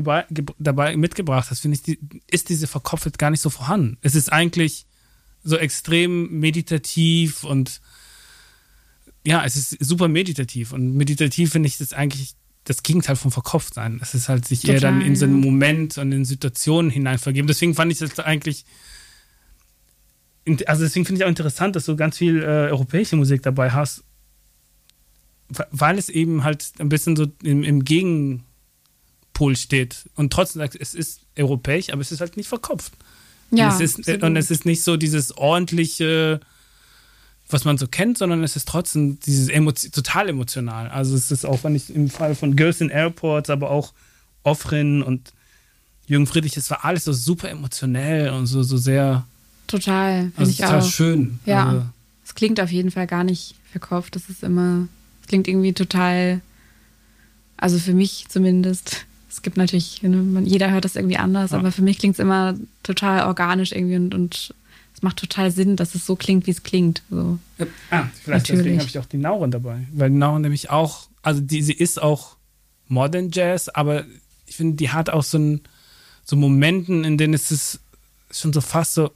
dabei mitgebracht hast, finde ich, die, ist diese Verkopftheit gar nicht so vorhanden. Es ist eigentlich so extrem meditativ und ja, es ist super meditativ. Und meditativ finde ich das eigentlich das Gegenteil vom Verkopftsein. Es ist halt sich Total, eher dann in so einen Moment und in Situationen hineinvergeben. Deswegen fand ich das eigentlich also deswegen finde ich auch interessant, dass du ganz viel äh, europäische Musik dabei hast, weil es eben halt ein bisschen so im, im Gegenpol steht und trotzdem sagt, es ist europäisch, aber es ist halt nicht verkopft. Ja, und, es ist, und es ist nicht so dieses ordentliche, was man so kennt, sondern es ist trotzdem dieses Emotio total emotional. Also es ist auch, wenn ich im Fall von Girls in Airports, aber auch Offrin und Jürgen Friedrich, es war alles so super emotionell und so, so sehr. Total. Also ich total auch. schön. Ja. Also, es klingt auf jeden Fall gar nicht verkauft. Das ist immer klingt irgendwie total, also für mich zumindest. Es gibt natürlich, jeder hört das irgendwie anders, ja. aber für mich klingt es immer total organisch irgendwie und, und es macht total Sinn, dass es so klingt, wie es klingt. So. Ja, ah, vielleicht Natürlich. deswegen habe ich auch die Nauren dabei. Weil die Nauren nämlich auch, also die, sie ist auch Modern Jazz, aber ich finde, die hat auch so, ein, so Momenten, in denen es ist schon so fast so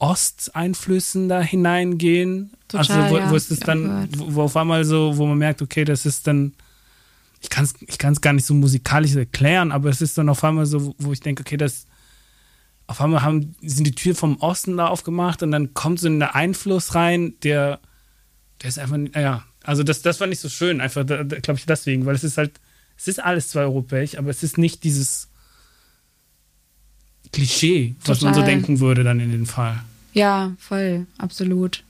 Osteinflüssen da hineingehen. Total, also wo, ja, wo ist es dann, wo, wo, auf einmal so, wo man merkt, okay, das ist dann, ich kann es ich kann's gar nicht so musikalisch erklären, aber es ist dann auf einmal so, wo ich denke, okay, das, auf einmal haben, sind die Tür vom Osten da aufgemacht und dann kommt so ein Einfluss rein, der, der ist einfach, ja, also das, das fand ich so schön, einfach, glaube ich, deswegen, weil es ist halt, es ist alles zwar europäisch, aber es ist nicht dieses Klischee, was Total. man so denken würde dann in dem Fall. Ja, voll, absolut.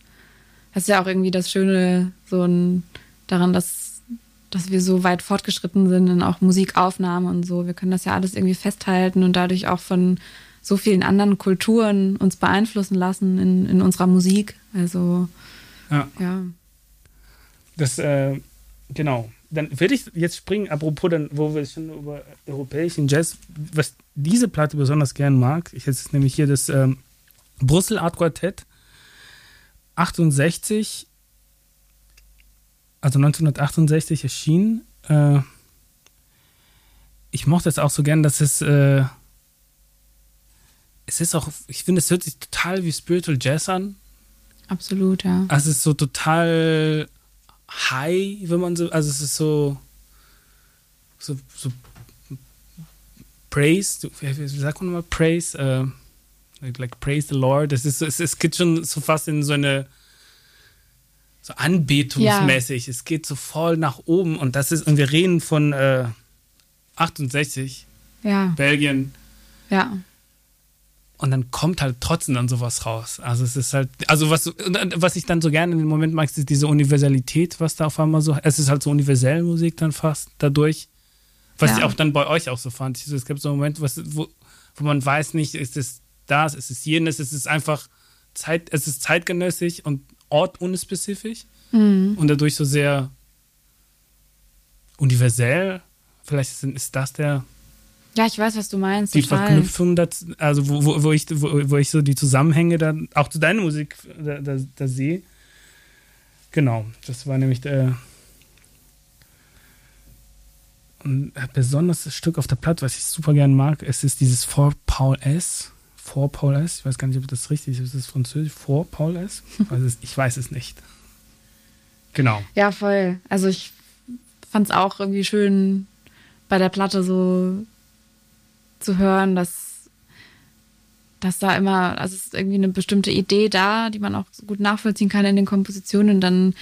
Das ist ja auch irgendwie das Schöne so ein, daran, dass, dass wir so weit fortgeschritten sind in auch Musikaufnahme und so. Wir können das ja alles irgendwie festhalten und dadurch auch von so vielen anderen Kulturen uns beeinflussen lassen in, in unserer Musik. Also Ja. ja. Das, äh, genau. Dann würde ich jetzt springen, apropos, dann, wo wir schon über europäischen Jazz, was diese Platte besonders gern mag. Ich jetzt nämlich hier das ähm, Brüssel Art Quartett 68, also 1968 erschienen. Äh, ich mochte es auch so gern, dass es, äh, es ist auch, ich finde, es hört sich total wie Spiritual Jazz an. Absolut, ja. Also es ist so total high, wenn man so, also es ist so, so, so Praise, wie, sagt man nochmal Praise? Äh, like, like Praise the Lord. Das ist, so- es, es geht schon so fast in so eine so anbetungsmäßig. Es geht so voll nach oben und das ist, und wir reden von äh, 68, Ja, Belgien, ja. Und dann kommt halt trotzdem dann sowas raus. Also es ist halt, also was, was ich dann so gerne in dem Moment mag, ist diese Universalität, was da auf einmal so, es ist halt so universell Musik dann fast dadurch. Was Ja. ich auch dann bei euch auch so fand. Ich so, Es gibt so einen Moment, was, wo, wo man weiß nicht, ist es das, ist es jenes, es ist einfach Zeit, es ist zeitgenössisch und Ort unspezifisch Mhm. und dadurch so sehr universell. Vielleicht ist, ist das der, Ja, ich weiß, was du meinst. die total. Verknüpfung, das, also wo, wo, wo, ich, wo, wo ich so die Zusammenhänge dann auch zu deiner Musik da, da, da sehe. Genau, das war nämlich der ein besonderes Stück auf der Platte, was ich super gern mag. Es ist dieses For Paul S. For Paul S. Ich weiß gar nicht, ob das richtig ist. Ist das Französisch? For Paul S? Es, ich weiß es nicht. Genau. Ja, voll. Also ich fand es auch irgendwie schön, bei der Platte so zu hören, dass, dass da immer, also es ist irgendwie eine bestimmte Idee da, die man auch gut nachvollziehen kann in den Kompositionen. Dann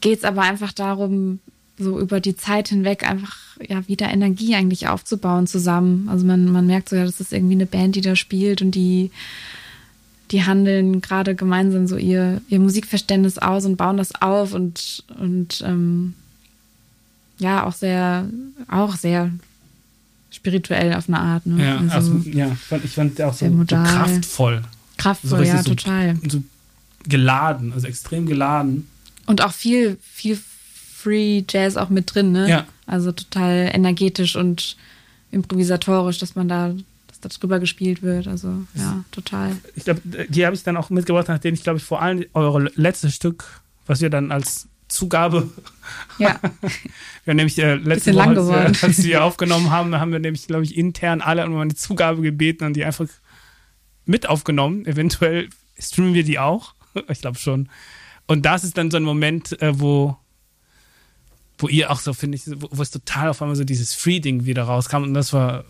geht es aber einfach darum, so über die Zeit hinweg einfach ja wieder Energie eigentlich aufzubauen zusammen. Also man, man merkt so, ja, das ist irgendwie eine Band, die da spielt und die die handeln gerade gemeinsam so ihr, ihr Musikverständnis aus und bauen das auf und, und ähm, ja, auch sehr, auch sehr spirituell auf eine Art. Ne? Ja, also, ja ich, fand, ich fand auch so, so kraftvoll. kraftvoll, so richtig ja, so- total. So geladen, also extrem geladen. Und auch viel, viel Free Jazz auch mit drin, ne? Ja. Also total energetisch und improvisatorisch, dass man da, dass da drüber gespielt wird. Also ja, total. ich glaube, die habe ich dann auch mitgebracht, nachdem ich, glaube ich, vor allem eure letztes Stück, was wir dann als Zugabe, Ja, wir haben nämlich äh, letzte Woche, als wir, als wir aufgenommen haben, haben wir nämlich, glaube ich, intern alle um eine Zugabe gebeten und die einfach mit aufgenommen. Eventuell streamen wir die auch. Ich glaube schon. Und das ist dann so ein Moment, äh, wo, wo ihr auch so, finde ich, wo, wo es total auf einmal so dieses Free-Ding wieder rauskam. Und das war,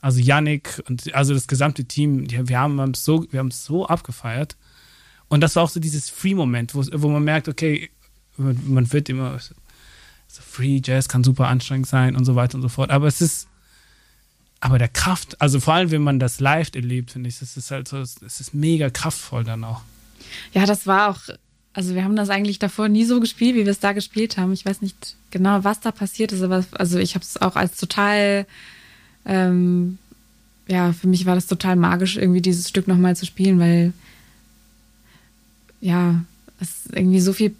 also Yannick und also das gesamte Team, die, wir haben es so, wir haben es so abgefeiert. Und das war auch so dieses Free-Moment, wo, wo man merkt, okay, man, wird immer so Free Jazz kann super anstrengend sein und so weiter und so fort. Aber es ist, aber der Kraft, also vor allem, wenn man das live erlebt, finde ich, das ist halt so, es ist mega kraftvoll dann auch. Ja, das war auch, also wir haben das eigentlich davor nie so gespielt, wie wir es da gespielt haben. Ich weiß nicht genau, was da passiert ist, aber also ich habe es auch als total, ähm, ja, für mich war das total magisch, irgendwie dieses Stück nochmal zu spielen, weil ja, es irgendwie so viel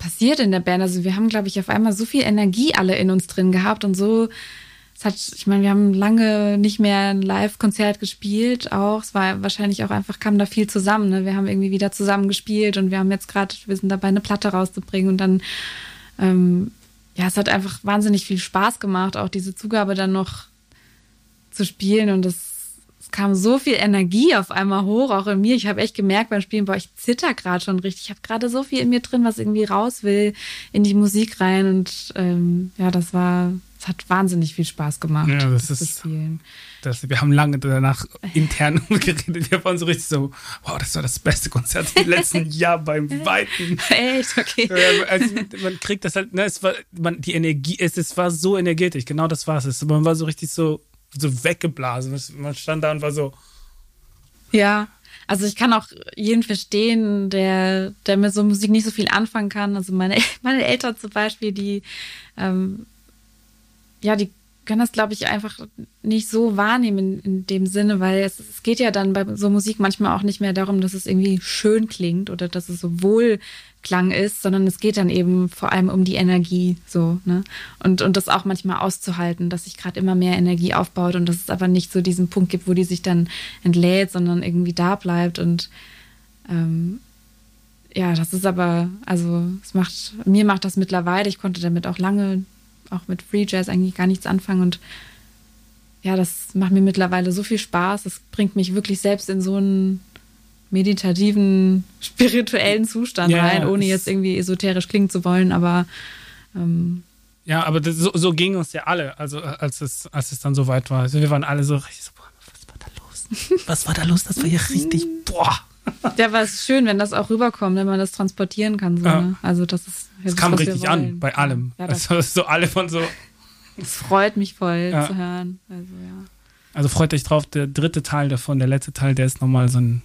passiert in der Band. Also wir haben, glaube ich, auf einmal so viel Energie alle in uns drin gehabt und so. Es hat, ich meine, wir haben lange nicht mehr ein Live-Konzert gespielt, auch. Es war wahrscheinlich auch einfach, kam da viel zusammen. Ne? Wir haben irgendwie wieder zusammen gespielt und wir haben jetzt gerade, wir sind dabei, eine Platte rauszubringen und dann, ähm, ja, es hat einfach wahnsinnig viel Spaß gemacht, auch diese Zugabe dann noch zu spielen und es, es kam so viel Energie auf einmal hoch, auch in mir. Ich habe echt gemerkt beim Spielen, boah, ich zitter gerade schon richtig. Ich habe gerade so viel in mir drin, was irgendwie raus will in die Musik rein und ähm, ja, das war, es hat wahnsinnig viel Spaß gemacht. Ja, das zu ist-. Das, wir haben lange danach intern geredet. Wir waren so richtig so, wow, das war das beste Konzert im letzten Jahr beim Weiten. Echt, okay. Also man kriegt das halt, ne, es war, man, die Energie, es, es war so energetisch, genau das war es. Man war so richtig so, so weggeblasen. Man stand da und war so, Ja, also ich kann auch jeden verstehen, der, der mit so Musik nicht so viel anfangen kann. Also meine, meine Eltern zum Beispiel, die, ähm, ja, die kann das, glaube ich, einfach nicht so wahrnehmen in, in dem Sinne, weil es, es, geht ja dann bei so Musik manchmal auch nicht mehr darum, dass es irgendwie schön klingt oder dass es so Wohlklang ist, sondern es geht dann eben vor allem um die Energie so, ne? Und, und das auch manchmal auszuhalten, dass sich gerade immer mehr Energie aufbaut und dass es aber nicht so diesen Punkt gibt, wo die sich dann entlädt, sondern irgendwie da bleibt und ähm, ja, das ist aber, also es macht, mir macht das mittlerweile, ich konnte damit auch lange auch mit Free Jazz eigentlich gar nichts anfangen und ja, das macht mir mittlerweile so viel Spaß. Das bringt mich wirklich selbst in so einen meditativen, spirituellen Zustand ja, rein, ohne jetzt irgendwie esoterisch klingen zu wollen, aber ähm, ja, aber das, so, so ging uns ja alle, also als es, als es dann so weit war. Also wir waren alle so richtig so, boah, was war da los? Was war da los? Das war ja richtig, boah. Ja, war es schön, wenn das auch rüberkommt, wenn man das transportieren kann. So, ja. ne? Also das ist. Es kam richtig an bei allem. Ja, das also so alle von so. Es freut mich voll ja. zu hören. Also ja. Also freut euch drauf. Der dritte Teil davon, der letzte Teil, der ist nochmal so ein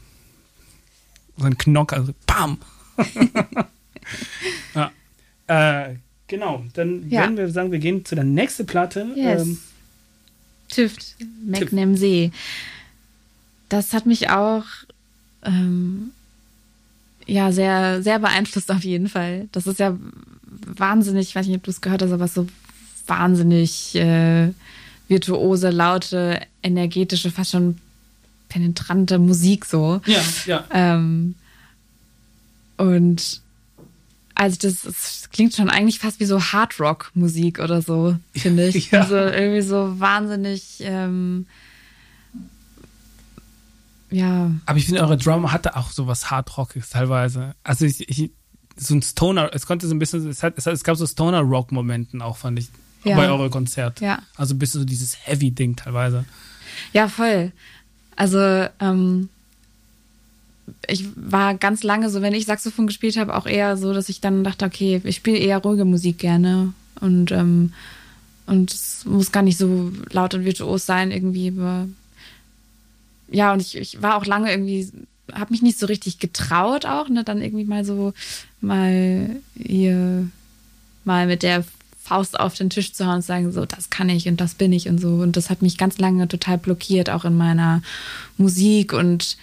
so ein Knock, also Bam. ja. Äh, genau. Dann werden wir sagen, wir gehen zu der nächsten Platte. Yes. Ähm, Tift, Magnum See. Das hat mich auch ähm, ja sehr, sehr beeinflusst auf jeden Fall. Das ist ja wahnsinnig, ich weiß nicht, ob du es gehört hast, aber so wahnsinnig äh, virtuose, laute, energetische, fast schon penetrante Musik so. Ja, ja. Ähm, und also das, das klingt schon eigentlich fast wie so Hardrock-Musik oder so, finde ich. Ja. Also irgendwie so wahnsinnig ähm, ja. Aber ich finde, eure Drum hatte auch so was Hardrockiges teilweise. Also ich, ich, so ein Stoner, es konnte so ein bisschen, es, hat, es, hat, es gab so Stoner-Rock-Momenten auch, fand ich, ja. bei eurem Konzert. Ja. Also ein bisschen so dieses Heavy-Ding teilweise. Ja, voll. Also, ähm, ich war ganz lange so, wenn ich Saxophon gespielt habe, auch eher so, dass ich dann dachte, okay, ich spiele eher ruhige Musik gerne und ähm, und es muss gar nicht so laut und virtuos sein irgendwie, aber ja, und ich, ich war auch lange irgendwie, habe mich nicht so richtig getraut auch, ne, dann irgendwie mal so mal hier mal mit der Faust auf den Tisch zu hauen und sagen, so, das kann ich und das bin ich und so. Und das hat mich ganz lange total blockiert, auch in meiner Musik. Und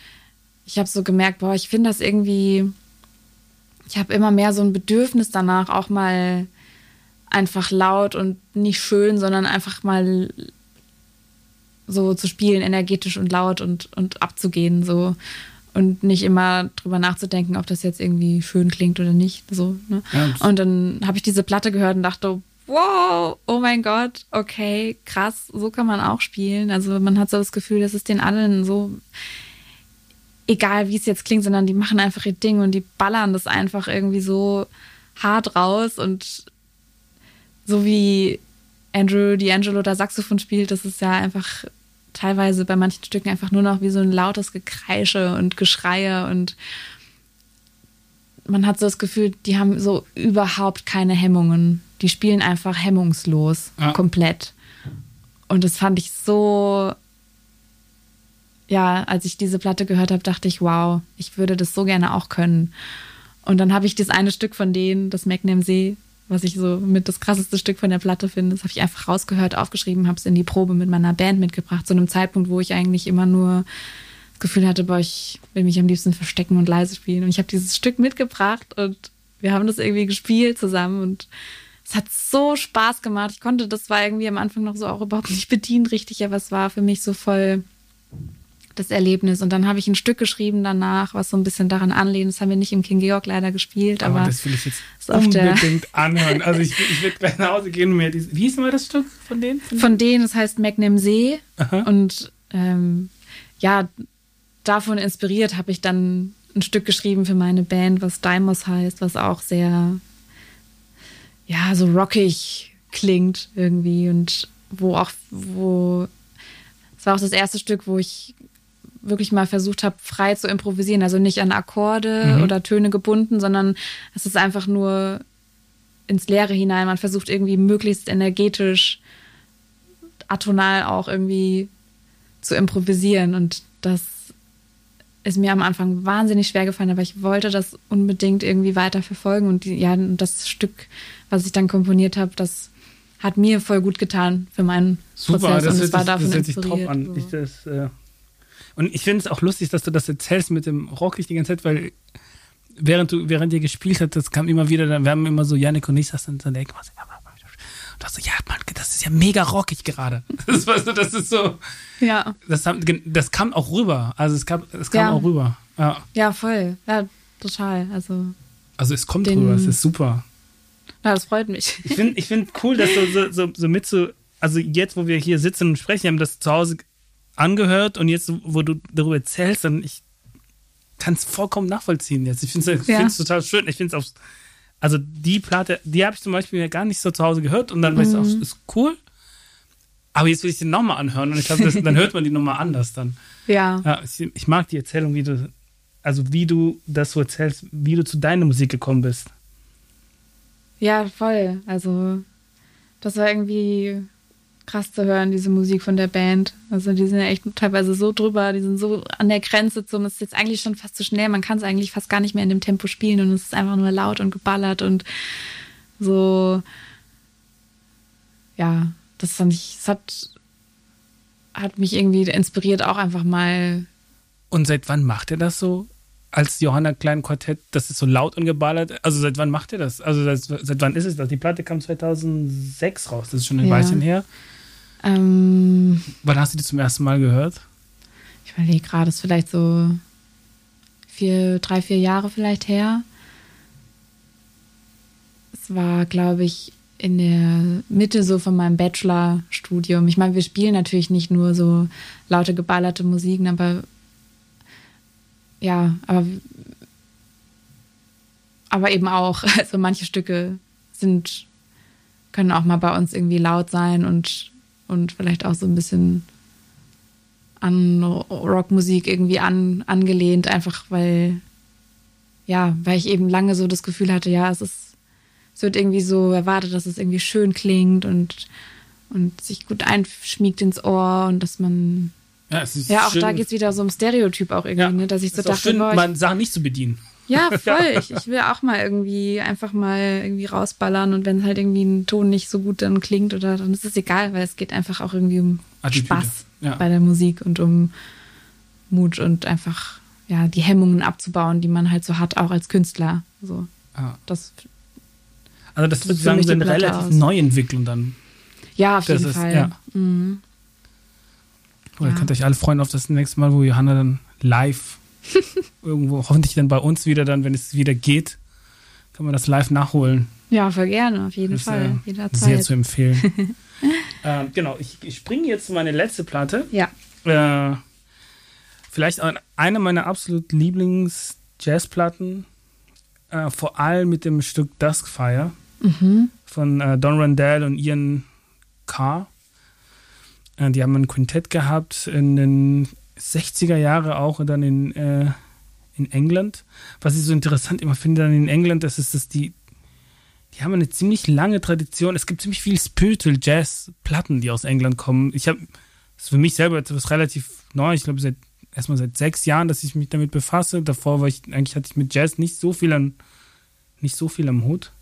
ich habe so gemerkt, boah, ich finde das irgendwie, ich habe immer mehr so ein Bedürfnis danach, auch mal einfach laut und nicht schön, sondern einfach mal so zu spielen, energetisch und laut und, und abzugehen, so. Und nicht immer drüber nachzudenken, ob das jetzt irgendwie schön klingt oder nicht. So, ne? Ja, und dann habe ich diese Platte gehört und dachte, wow, oh mein Gott, okay, krass, so kann man auch spielen. Also man hat so das Gefühl, dass es den allen so egal wie es jetzt klingt, sondern die machen einfach ihr Ding und die ballern das einfach irgendwie so hart raus und so wie Andrew D'Angelo da Saxophon spielt, das ist ja einfach teilweise bei manchen Stücken einfach nur noch wie so ein lautes Gekreische und Geschreie und man hat so das Gefühl, die haben so überhaupt keine Hemmungen. Die spielen einfach hemmungslos, ja. komplett. Und das fand ich so, ja, als ich diese Platte gehört habe, dachte ich, wow, ich würde das so gerne auch können. Und dann habe ich das eine Stück von denen, das Magnum See, was ich so mit das krasseste Stück von der Platte finde. Das habe ich einfach rausgehört, aufgeschrieben, habe es in die Probe mit meiner Band mitgebracht, zu einem Zeitpunkt, wo ich eigentlich immer nur das Gefühl hatte, boah, ich will mich am liebsten verstecken und leise spielen. Und ich habe dieses Stück mitgebracht und wir haben das irgendwie gespielt zusammen und es hat so Spaß gemacht. Ich konnte das war irgendwie am Anfang noch so auch überhaupt nicht bedienen richtig, aber es war für mich so voll das Erlebnis. Und dann habe ich ein Stück geschrieben danach, was so ein bisschen daran anlehnt. Das haben wir nicht im King Georg leider gespielt, aber, aber das will ich jetzt unbedingt anhören. Also ich, ich werde gleich nach Hause gehen und mir dieses, wie hieß mal das Stück von denen? Von, von denen, das heißt Magnum See. Aha. Und ähm, ja, davon inspiriert habe ich dann ein Stück geschrieben für meine Band, was Daimos heißt, was auch sehr, ja, so rockig klingt irgendwie und wo auch, wo, es war auch das erste Stück, wo ich wirklich mal versucht habe, frei zu improvisieren. Also nicht an Akkorde mhm. oder Töne gebunden, sondern es ist einfach nur ins Leere hinein. Man versucht irgendwie möglichst energetisch, atonal auch irgendwie zu improvisieren. Und das ist mir am Anfang wahnsinnig schwer gefallen, aber ich wollte das unbedingt irgendwie weiter verfolgen. Und die, ja, das Stück, was ich dann komponiert habe, das hat mir voll gut getan für meinen Super, Prozess das und es war davon das hört sich top an. so. Ich, das, äh, und ich finde es auch lustig, dass du das erzählst mit dem Rockig die ganze Zeit, weil während du, während ihr gespielt habt, das kam immer wieder, dann wir haben immer so, Janik und ich saßen dann der Ecke, und so, ja, Mann, das ist ja mega rockig gerade. Das, weißt du, das ist so, ja, das, das kam auch rüber. Also es kam, es kam Ja. auch rüber. Ja. ja, voll. Ja, total. Also, Also es kommt Den- rüber, es ist super. ja, das freut mich. Ich finde ich find cool, dass du so, so, so mit so, also jetzt, wo wir hier sitzen und sprechen, haben das zu Hause angehört und jetzt, wo du darüber erzählst, dann ich kann es vollkommen nachvollziehen jetzt. Ich finde es Ja. total schön. Ich finde es auch, also die Platte, die habe ich zum Beispiel ja gar nicht so zu Hause gehört und dann weißt du auch, Mhm. ist cool. Aber jetzt will ich die nochmal anhören und ich glaube, dann hört man die nochmal anders dann. Ja, Ja, ich, ich mag die Erzählung, wie du, also wie du das so erzählst, wie du zu deiner Musik gekommen bist. ja, voll. Also, das war irgendwie krass zu hören, diese Musik von der Band. Also, die sind ja echt teilweise so drüber, die sind so an der Grenze zum, es ist jetzt eigentlich schon fast zu schnell, man kann es eigentlich fast gar nicht mehr in dem Tempo spielen und es ist einfach nur laut und geballert und so, ja, das fand ich, es hat, hat mich irgendwie inspiriert, auch einfach mal Und seit wann macht er das so? Als Johanna Klein Quartett, das ist so laut und geballert. Also seit wann macht er das? Also seit, seit wann ist es das? Die Platte kam 2006 raus, das ist schon ein Ja. Weilchen her. ähm, Wann hast du die zum ersten Mal gehört? ich überlege gerade, ist vielleicht so vier, drei, vier Jahre vielleicht her. Es war, glaube ich, in der Mitte so von meinem Bachelorstudium. Ich meine, wir spielen natürlich nicht nur so laute, geballerte Musiken, aber ja, aber, aber eben auch, also manche Stücke sind, können auch mal bei uns irgendwie laut sein und, und vielleicht auch so ein bisschen an Rockmusik irgendwie an, angelehnt, einfach weil, ja, weil ich eben lange so das Gefühl hatte, ja, es ist, es wird irgendwie so erwartet, dass es irgendwie schön klingt und, und sich gut einschmiegt ins Ohr und dass man, Ja, ja, auch schön, da geht es wieder so um Stereotyp auch irgendwie, ja, ne, dass ich so ist dachte, schön, boah, ich man Sachen nicht zu bedienen. ja, voll. Ich, ich will auch mal irgendwie einfach mal irgendwie rausballern und wenn halt irgendwie ein Ton nicht so gut dann klingt oder dann ist es egal, weil es geht einfach auch irgendwie um Attitüde. Spaß Ja. bei der Musik und um Mut und einfach ja die Hemmungen abzubauen, die man halt so hat, auch als Künstler. So, Ja. das Also das für sozusagen so eine relativ. Neuentwicklung dann. ja auf Das jeden ist- Fall. ja. Mhm. Oder Ja. könnt ihr euch alle freuen auf das nächste Mal, wo Johanna dann live irgendwo, hoffentlich dann bei uns wieder dann, wenn es wieder geht, kann man das live nachholen. Ja, voll gerne, auf jeden Das ist, Fall. äh, Sehr zu empfehlen. ähm, genau, ich, ich springe jetzt zu meiner letzte Platte. Ja. Äh, vielleicht ein- eine meiner absolut Lieblings-Jazzplatten, äh, vor allem mit dem Stück Duskfire Mhm. von äh, Don Randell und Ian Carr. Äh, die haben ein Quintett gehabt in den 60er Jahre auch und dann in, äh, in England. Was ich so interessant immer finde dann in England, das ist, dass die, die haben eine ziemlich lange Tradition. Es gibt ziemlich viel Spiritual Jazz-Platten, die aus England kommen. Ich habe, das ist für mich selber etwas relativ neu. Ich glaube, seit erstmal seit sechs Jahren, dass ich mich damit befasse. Davor war ich, eigentlich hatte ich mit Jazz nicht so viel an, nicht so viel am Hut.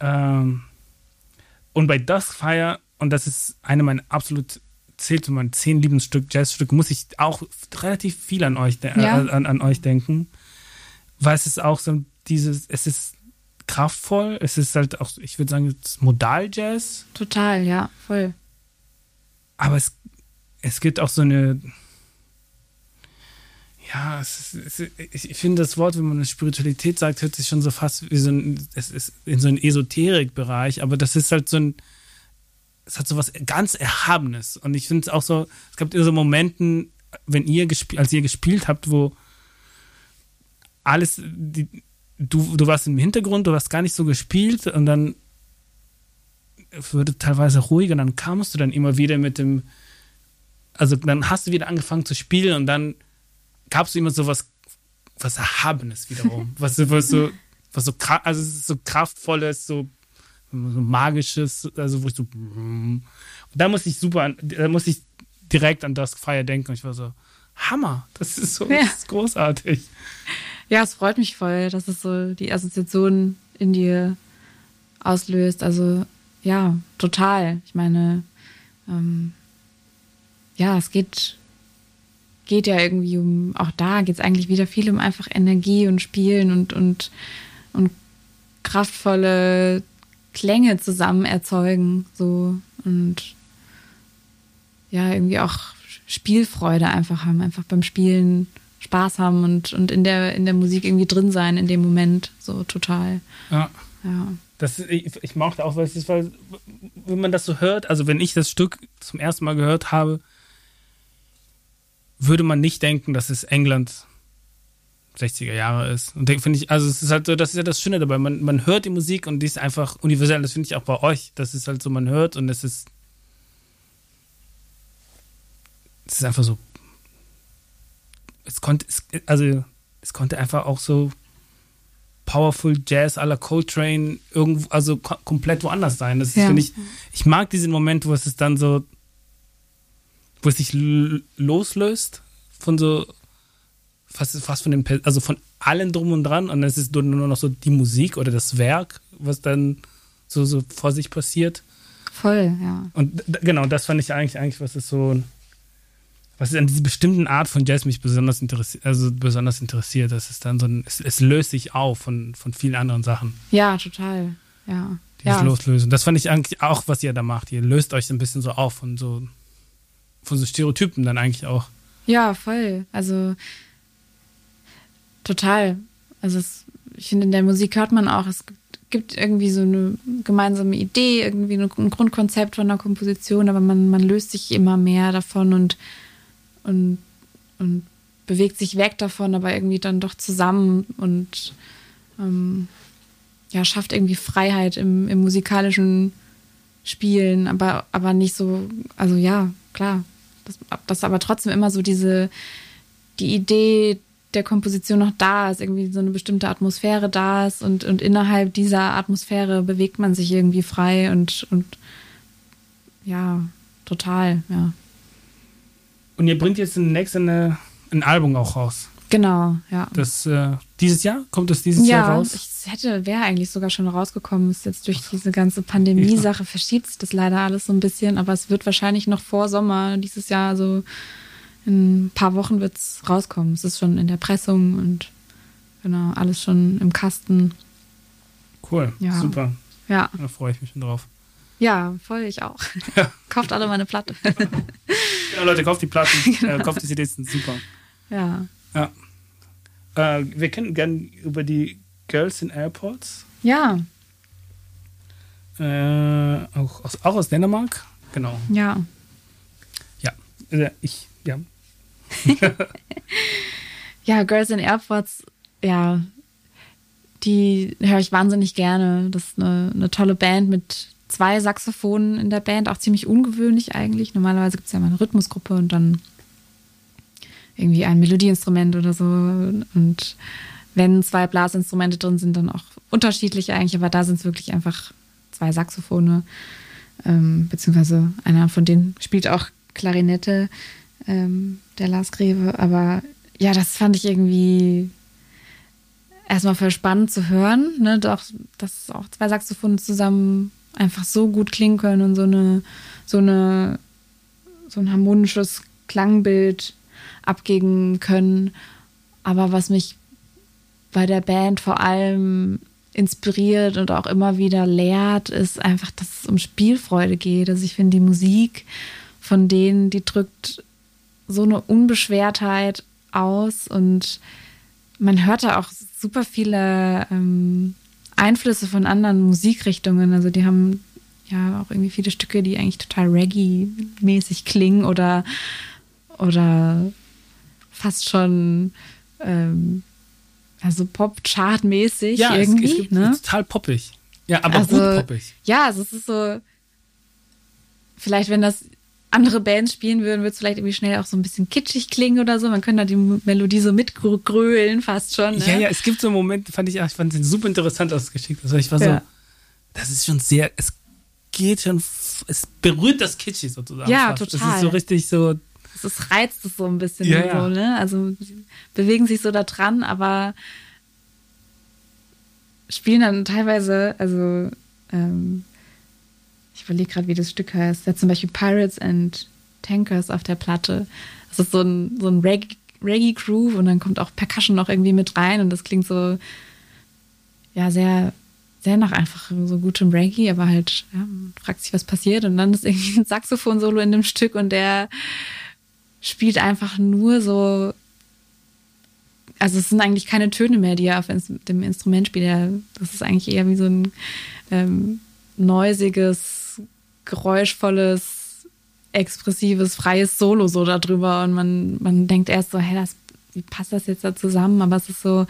Ähm, und bei Duskfire, und das ist eine meiner absolut, zählt zu meinen zehn Lieblingsstück, Jazzstücke, muss ich auch relativ viel an euch, Ja. äh, an, an euch denken. Weil es ist auch so dieses, es ist kraftvoll, es ist halt auch, ich würde sagen, Modal-Jazz, Total, ja, voll. aber es, es gibt auch so eine, ja, es ist, es, ich ich finde das Wort, wenn man Spiritualität sagt, hört sich schon so fast wie so ein, es ist in so einen Esoterik-Bereich, aber das ist halt so ein, es hat so was ganz Erhabenes. Und ich finde es auch so, es gab so Momenten, wenn ihr gespielt, als ihr gespielt habt, wo alles, die, du, du warst im Hintergrund, du hast gar nicht so gespielt und dann wurde teilweise ruhig und dann kamst du dann immer wieder mit dem, also dann hast du wieder angefangen zu spielen und dann gabst du immer so was, was Erhabenes wiederum, was, so- was so, was so, also so kraftvolles, so, so magisches, also wo ich so, und da muss ich super, an, da muss ich direkt an Duskfire denken und ich war so, Hammer, das ist so Ja. das ist großartig. Ja, es freut mich voll, dass es so die Assoziation in dir auslöst. Also ja, total. Ich meine, ähm, ja, es geht, geht ja irgendwie um, auch da geht es eigentlich wieder viel um einfach Energie und Spielen und, und, und kraftvolle Klänge zusammen erzeugen, so und ja, irgendwie auch Spielfreude einfach haben, einfach beim Spielen Spaß haben und, und in der, in der Musik irgendwie drin sein in dem Moment, so total. Ja. Ja. Das, ich, ich mochte auch, weil, es ist, weil, wenn man das so hört, also wenn ich das Stück zum ersten Mal gehört habe, würde man nicht denken, dass es England 60er Jahre ist. Und finde ich, also es ist halt so, das ist ja das Schöne dabei. Man, man hört die Musik und die ist einfach universell. Das finde ich auch bei euch. Das ist halt so, man hört und es ist. Es ist einfach so. Es konnte, es, also es konnte einfach auch so powerful Jazz à la Coltrane irgendwo, also ko komplett woanders sein. Das ist, Ja. finde ich, ich mag diesen Moment, wo es dann so, wo es sich loslöst von so, fast, fast von dem, also von allen drum und dran und es ist nur nur noch so die Musik oder das Werk, was dann so, so vor sich passiert. Voll, ja. Und genau, das fand ich eigentlich, eigentlich, was ist so, was ist an dieser bestimmten Art von Jazz mich besonders interessiert, also besonders interessiert. Das ist dann so ein, es, es löst sich auf von, von vielen anderen Sachen. Ja, total. Ja. Dieses ja. Loslösen. Das fand ich eigentlich auch, was ihr da macht. Ihr löst euch so ein bisschen so auf von so, von so Stereotypen dann eigentlich auch. Ja, voll. Also total. Also es, ich finde, in der Musik hört man auch, es gibt, irgendwie so eine gemeinsame Idee, irgendwie ein Grundkonzept von einer Komposition, aber man, man löst sich immer mehr davon und, und, und bewegt sich weg davon, aber irgendwie dann doch zusammen und ähm, ja, schafft irgendwie Freiheit im, im musikalischen Spielen, aber, aber nicht so, also ja, klar, dass, dass aber trotzdem immer so diese, die Idee der Komposition noch da ist, irgendwie so eine bestimmte Atmosphäre da ist und, und innerhalb dieser Atmosphäre bewegt man sich irgendwie frei und, und ja, total, ja. Und ihr bringt jetzt demnächst eine, ein Album auch raus. Genau, ja. Das, äh, dieses Jahr? Kommt das dieses Jahr ja, raus? ich hätte, wäre eigentlich sogar schon rausgekommen. Ist jetzt durch diese ganze Pandemie-Sache verschiebt sich das leider alles so ein bisschen, aber es wird wahrscheinlich noch vor Sommer dieses Jahr, so in ein paar Wochen wird es rauskommen. Es ist schon in der Pressung und genau, alles schon im Kasten. Cool, Ja. super. Ja, Da freue ich mich schon drauf. ja, voll, ich auch. Ja. Kauft alle meine Platte. Genau, Leute, kauft die Platten, äh, kauft die CDs, sind super. ja. Ja. Äh, wir kennen gern über die Girls in Airports. Ja, Äh, auch, aus, auch aus Dänemark. Genau. ja. Ja. Äh, ich, ja. Ja, Girls in Airports, ja, die höre ich wahnsinnig gerne. Das ist eine, eine tolle Band mit zwei Saxophonen in der Band, auch ziemlich ungewöhnlich eigentlich. Normalerweise gibt es ja mal eine Rhythmusgruppe und dann irgendwie ein Melodieinstrument oder so. Und wenn zwei Blasinstrumente drin sind, dann auch unterschiedlich eigentlich, aber da sind es wirklich einfach zwei Saxophone, ähm, beziehungsweise einer von denen spielt auch Klarinette, ähm, der Lars Greve. Aber ja, das fand ich irgendwie erstmal voll spannend zu hören, ne? Doch, dass auch zwei Saxophone zusammen einfach so gut klingen können und so eine, so eine, so ein harmonisches Klangbild abgeben können. Aber was mich bei der Band vor allem inspiriert und auch immer wieder lehrt, ist einfach, dass es um Spielfreude geht. Also ich finde die Musik von denen, die drückt so eine Unbeschwertheit aus und man hört da auch super viele ähm, Einflüsse von anderen Musikrichtungen. Also die haben ja auch irgendwie viele Stücke, die eigentlich total Reggae-mäßig klingen oder, oder fast schon ähm, also Pop-Chart-mäßig Ja, es, irgendwie. es gibt ne? total poppig. Ja, aber Also, gut poppig. Ja, also es ist so, vielleicht wenn das andere Bands spielen würden, würde es vielleicht irgendwie schnell auch so ein bisschen kitschig klingen oder so. Man könnte da die Melodie so mitgrölen fast schon. Ne? Ja, ja, es gibt so einen Moment, fand ich, ich fand den super interessant ausgeschickt. Also ich war so, Ja. das ist schon sehr, es geht schon, es berührt das Kitschig sozusagen. Ja, fast. Das total. ist so richtig so, Es ist, reizt es so ein bisschen Ja, so, ne? Also bewegen sich so da dran, aber spielen dann teilweise, also ähm, Ich überlege gerade, wie das Stück heißt. Ja, zum Beispiel Pirates and Tankers auf der Platte. Das ist so ein, so ein Reggae, Reggae Groove und dann kommt auch Percussion noch irgendwie mit rein und das klingt so, ja, sehr, sehr nach einfach so gutem Reggae, aber halt, ja, man fragt sich, was passiert und dann ist irgendwie ein Saxophon-Solo in dem Stück und der spielt einfach nur so also es sind eigentlich keine Töne mehr, die er auf dem Instrument spielt. Das ist eigentlich eher wie so ein ähm, neusiges, geräuschvolles, expressives, freies Solo so darüber. Und man, man denkt erst so, hä, das, wie passt das jetzt da zusammen? Aber es ist so,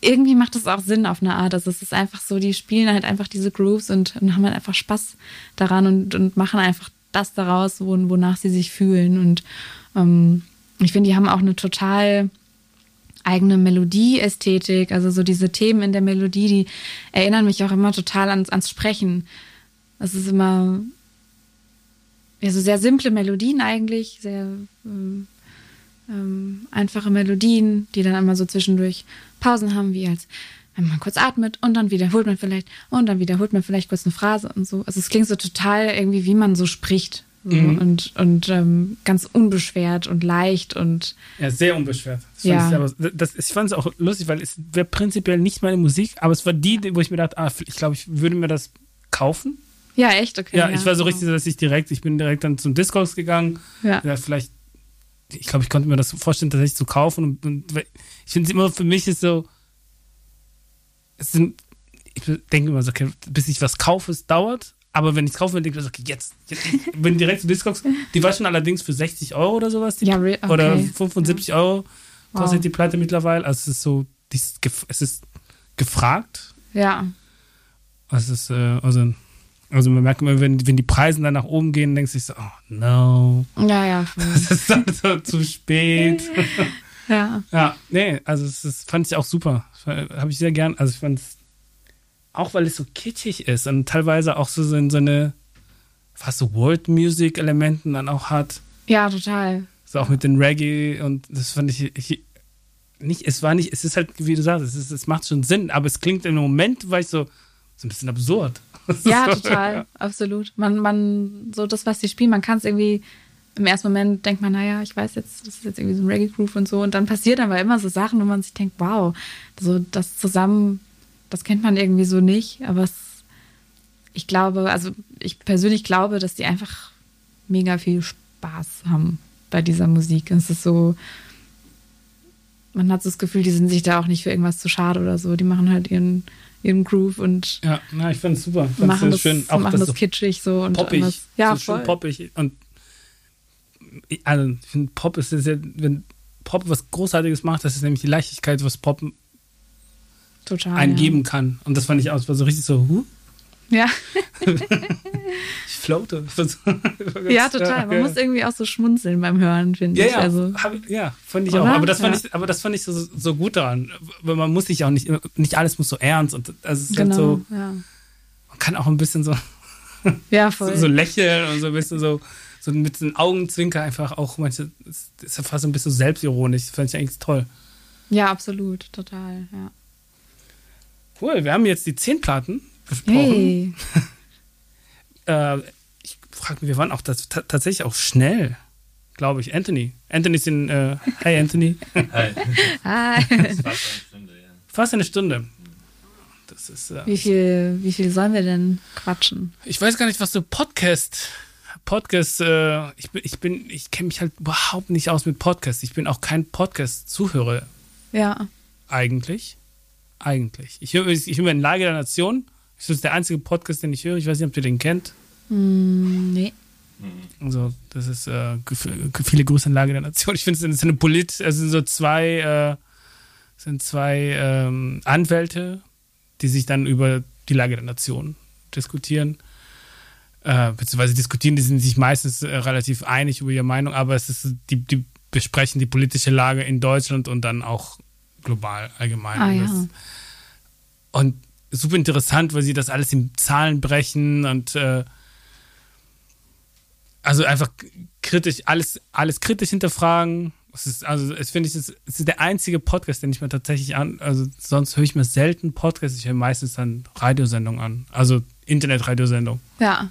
irgendwie macht es auch Sinn auf eine Art. Also es ist einfach so, die spielen halt einfach diese Grooves und, und haben halt einfach Spaß daran und, und machen einfach das daraus, wonach sie sich fühlen. Und ähm, ich finde, die haben auch eine total eigene Melodieästhetik, also so diese Themen in der Melodie, die erinnern mich auch immer total ans, ans Sprechen. Das ist immer ja, so sehr simple Melodien eigentlich, sehr ähm, ähm, einfache Melodien, die dann immer so zwischendurch Pausen haben, wie als wenn man kurz atmet und dann wiederholt man vielleicht und dann wiederholt man vielleicht kurz eine Phrase und so. Also es klingt so total irgendwie, wie man so spricht. So, mhm. Und, und ähm, ganz unbeschwert und leicht und. Ja, sehr unbeschwert. Das ja. Fand ich, aber, das, ich fand es auch lustig, weil es wäre prinzipiell nicht meine Musik, aber es war die, wo ich mir dachte, ah, ich glaube, ich würde mir das kaufen. Ja, echt, okay. Ja, ja ich war so richtig, dass ich direkt, ich bin direkt dann zum Discogs gegangen. Ja. ja vielleicht, ich glaube, ich konnte mir das vorstellen, tatsächlich zu kaufen. Und, und ich finde es immer, für mich ist so, es sind, ich denke immer so, okay, bis ich was kaufe, es dauert. Aber wenn ich es kaufe, denke ich, okay, jetzt, jetzt ich bin direkt zu Discogs. Die war schon allerdings für 60 Euro oder sowas. ja, okay. Oder 75 ja. Euro kostet wow. die Platte mittlerweile. Also es ist so, es ist gefragt. Ja. Es ist, äh, also, also man merkt immer, wenn, wenn die Preise dann nach oben gehen, denkst du so, oh no. Ja, ja. Es ist dann so zu spät. ja. Ja, nee, also das fand ich auch super. Habe ich sehr gern, also ich fand es auch weil es so kitschig ist und teilweise auch so, so eine fast so World Music Elementen dann auch hat. Ja, total. So auch mit den Reggae und das fand ich, ich nicht, es war nicht, es ist halt, wie du sagst, es, ist, es macht schon Sinn, aber es klingt im Moment, war ich so, so ein bisschen absurd. Ja, total, ja. absolut. Man, man, so das, was sie spielen, man kann es irgendwie, im ersten Moment denkt man, naja, ich weiß jetzt, das ist jetzt irgendwie so ein Reggae-Groove und so. Und dann passiert aber immer so Sachen, wo man sich denkt, wow, so das zusammen das kennt man irgendwie so nicht, aber es, ich glaube, also ich persönlich glaube, dass die einfach mega viel Spaß haben bei dieser Musik. Es ist so, man hat so das Gefühl, die sind sich da auch nicht für irgendwas zu schade oder so. Die machen halt ihren, ihren Groove und ja, na, ich finde es super. Ich machen das, schön, auch machen das, so kitschig so und poppig, anders. ja, so schön poppig und also ich finde Pop ist ja, wenn Pop was Großartiges macht, das ist nämlich die Leichtigkeit, was Pop Total, eingeben ja. kann. Und das fand ich auch, war so richtig so, huh? Ja. ich floate. ja, total. Man ja. muss irgendwie auch so schmunzeln beim Hören, finde ja, ich. Ja, also, ja fand ich Oder? auch. Aber das fand, ich, aber das fand ich so, so gut daran. Weil man muss sich auch nicht, nicht alles muss so ernst. Und also es ist genau, halt so, ja. man kann auch ein bisschen so, ja, voll. so, so lächeln und so ein bisschen so, so mit den Augenzwinker einfach auch manche, ist ja fast ein bisschen selbstironisch. Das fand ich eigentlich toll. Ja, absolut, total, ja. Cool, wir haben jetzt die zehn Platten besprochen. Hey. äh, ich frage mich, wir waren auch das, tatsächlich auch schnell, glaube ich. Anthony. Anthony ist in. Äh, hi, Anthony. Hi. Hi. Fast eine Stunde, ja. Fast eine Stunde. Das ist, äh, wie, viel, wie viel sollen wir denn quatschen? Ich weiß gar nicht, was du Podcast. Podcast, äh, ich bin, ich bin, ich kenne mich halt überhaupt nicht aus mit Podcasts. Ich bin auch kein Podcast-Zuhörer. Ja. Eigentlich eigentlich. Ich höre ich hör in Lage der Nation. Das ist der einzige Podcast, den ich höre. Ich weiß nicht, ob ihr den kennt. Mm, nee. Also, das ist äh, viele Grüße in Lage der Nation. Ich finde, es ist eine Polit, es sind so zwei, äh, sind zwei ähm, Anwälte, die sich dann über die Lage der Nation diskutieren. Äh, beziehungsweise diskutieren, die sind sich meistens äh, relativ einig über ihre Meinung, aber es ist, die, die besprechen die politische Lage in Deutschland und dann auch global allgemein. Ah, ja. und super interessant, weil sie das alles in Zahlen brechen und äh, also einfach kritisch, alles, alles kritisch hinterfragen. Es ist, also, es finde ich, es ist der einzige Podcast, den ich mir tatsächlich an, also sonst höre ich mir selten Podcasts, ich höre meistens dann Radiosendungen an, also Internetradiosendungen. Ja.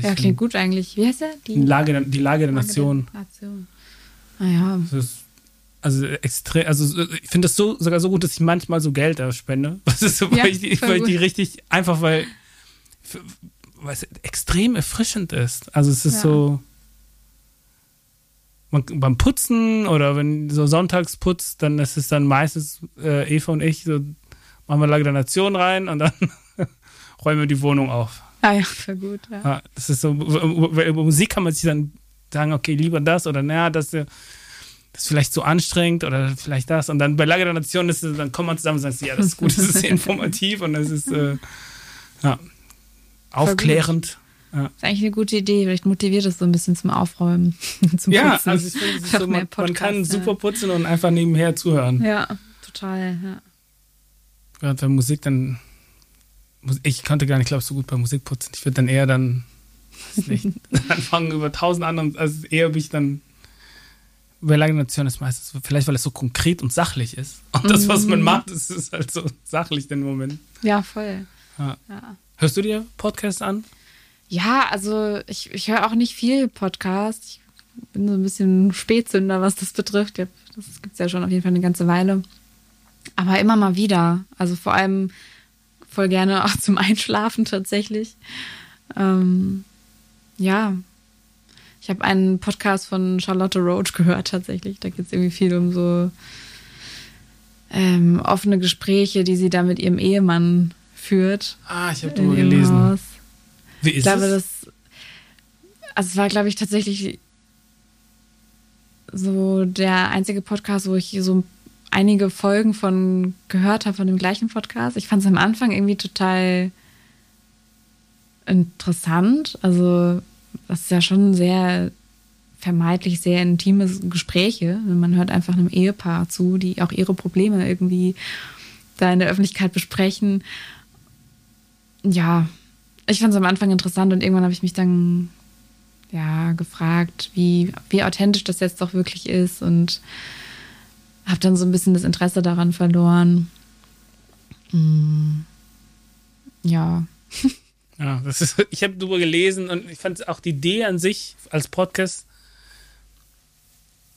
Ja, klingt gut eigentlich. Wie heißt der? Die Lage, der, die Lage der Lage Nation. Der Nation. Naja. Das ist, also extrem, also ich finde das so sogar so gut, dass ich manchmal so Geld da spende. Das ist so, Ja, weil, ich, die- weil ich die richtig, einfach weil, weil es extrem erfrischend ist. Also es ist Ja. so, man, beim Putzen oder wenn so sonntags putzt, dann ist es dann meistens äh, Eva und ich, so machen wir Lage der Nation rein und dann räumen wir die Wohnung auf. Ah ja, voll gut. Ja. Ja, das ist so, über Musik kann man sich dann sagen, okay, lieber das oder naja, das, äh, das ist vielleicht so anstrengend oder vielleicht das. Und dann bei Lage der Nation ist es, dann kommt man zusammen und sagt, ja, das ist gut, das ist informativ und das ist äh, ja, aufklärend. Das ist eigentlich eine gute Idee. Vielleicht motiviert es so ein bisschen zum Aufräumen. zum Ja, Putzen. also ich finde, so, man, man kann Podcasts, super putzen und einfach nebenher zuhören. Ja, ja total. Ja. Während bei Musik dann, ich konnte gar nicht, glaube so gut bei Musik putzen. Ich würde dann eher dann, weiß nicht, anfangen über tausend anderen, also eher bin ich dann, Nation ist meistens, vielleicht weil es so konkret und sachlich ist. Und das, was man macht, ist, ist halt so sachlich den Moment. ja, voll. Ja. Ja. Hörst du dir Podcasts an? Ja, also ich, ich höre auch nicht viel Podcast. Ich bin so ein bisschen Spätzünder, was das betrifft. Das gibt es ja schon auf jeden Fall eine ganze Weile. Aber immer mal wieder. Also vor allem voll gerne auch zum Einschlafen tatsächlich. Ähm, ja. Ich habe einen Podcast von Charlotte Roach gehört tatsächlich. Da geht es irgendwie viel um so ähm, offene Gespräche, die sie da mit ihrem Ehemann führt. Ah, ich habe darüber gelesen. Haus. Wie Ich ist glaube, es? das. Also, es war, glaube ich, tatsächlich so der einzige Podcast, wo ich so einige Folgen von gehört habe, von dem gleichen Podcast. Ich fand es am Anfang irgendwie total interessant. Also, ist ja schon sehr vermeintlich sehr intime Gespräche. Man hört einfach einem Ehepaar zu, die auch ihre Probleme irgendwie da in der Öffentlichkeit besprechen. Ja, ich fand es am Anfang interessant und irgendwann habe ich mich dann ja gefragt, wie, wie authentisch das jetzt doch wirklich ist und habe dann so ein bisschen das Interesse daran verloren. Mm, Ja, Ja, das ist, ich habe darüber gelesen und ich fand auch die Idee an sich als Podcast,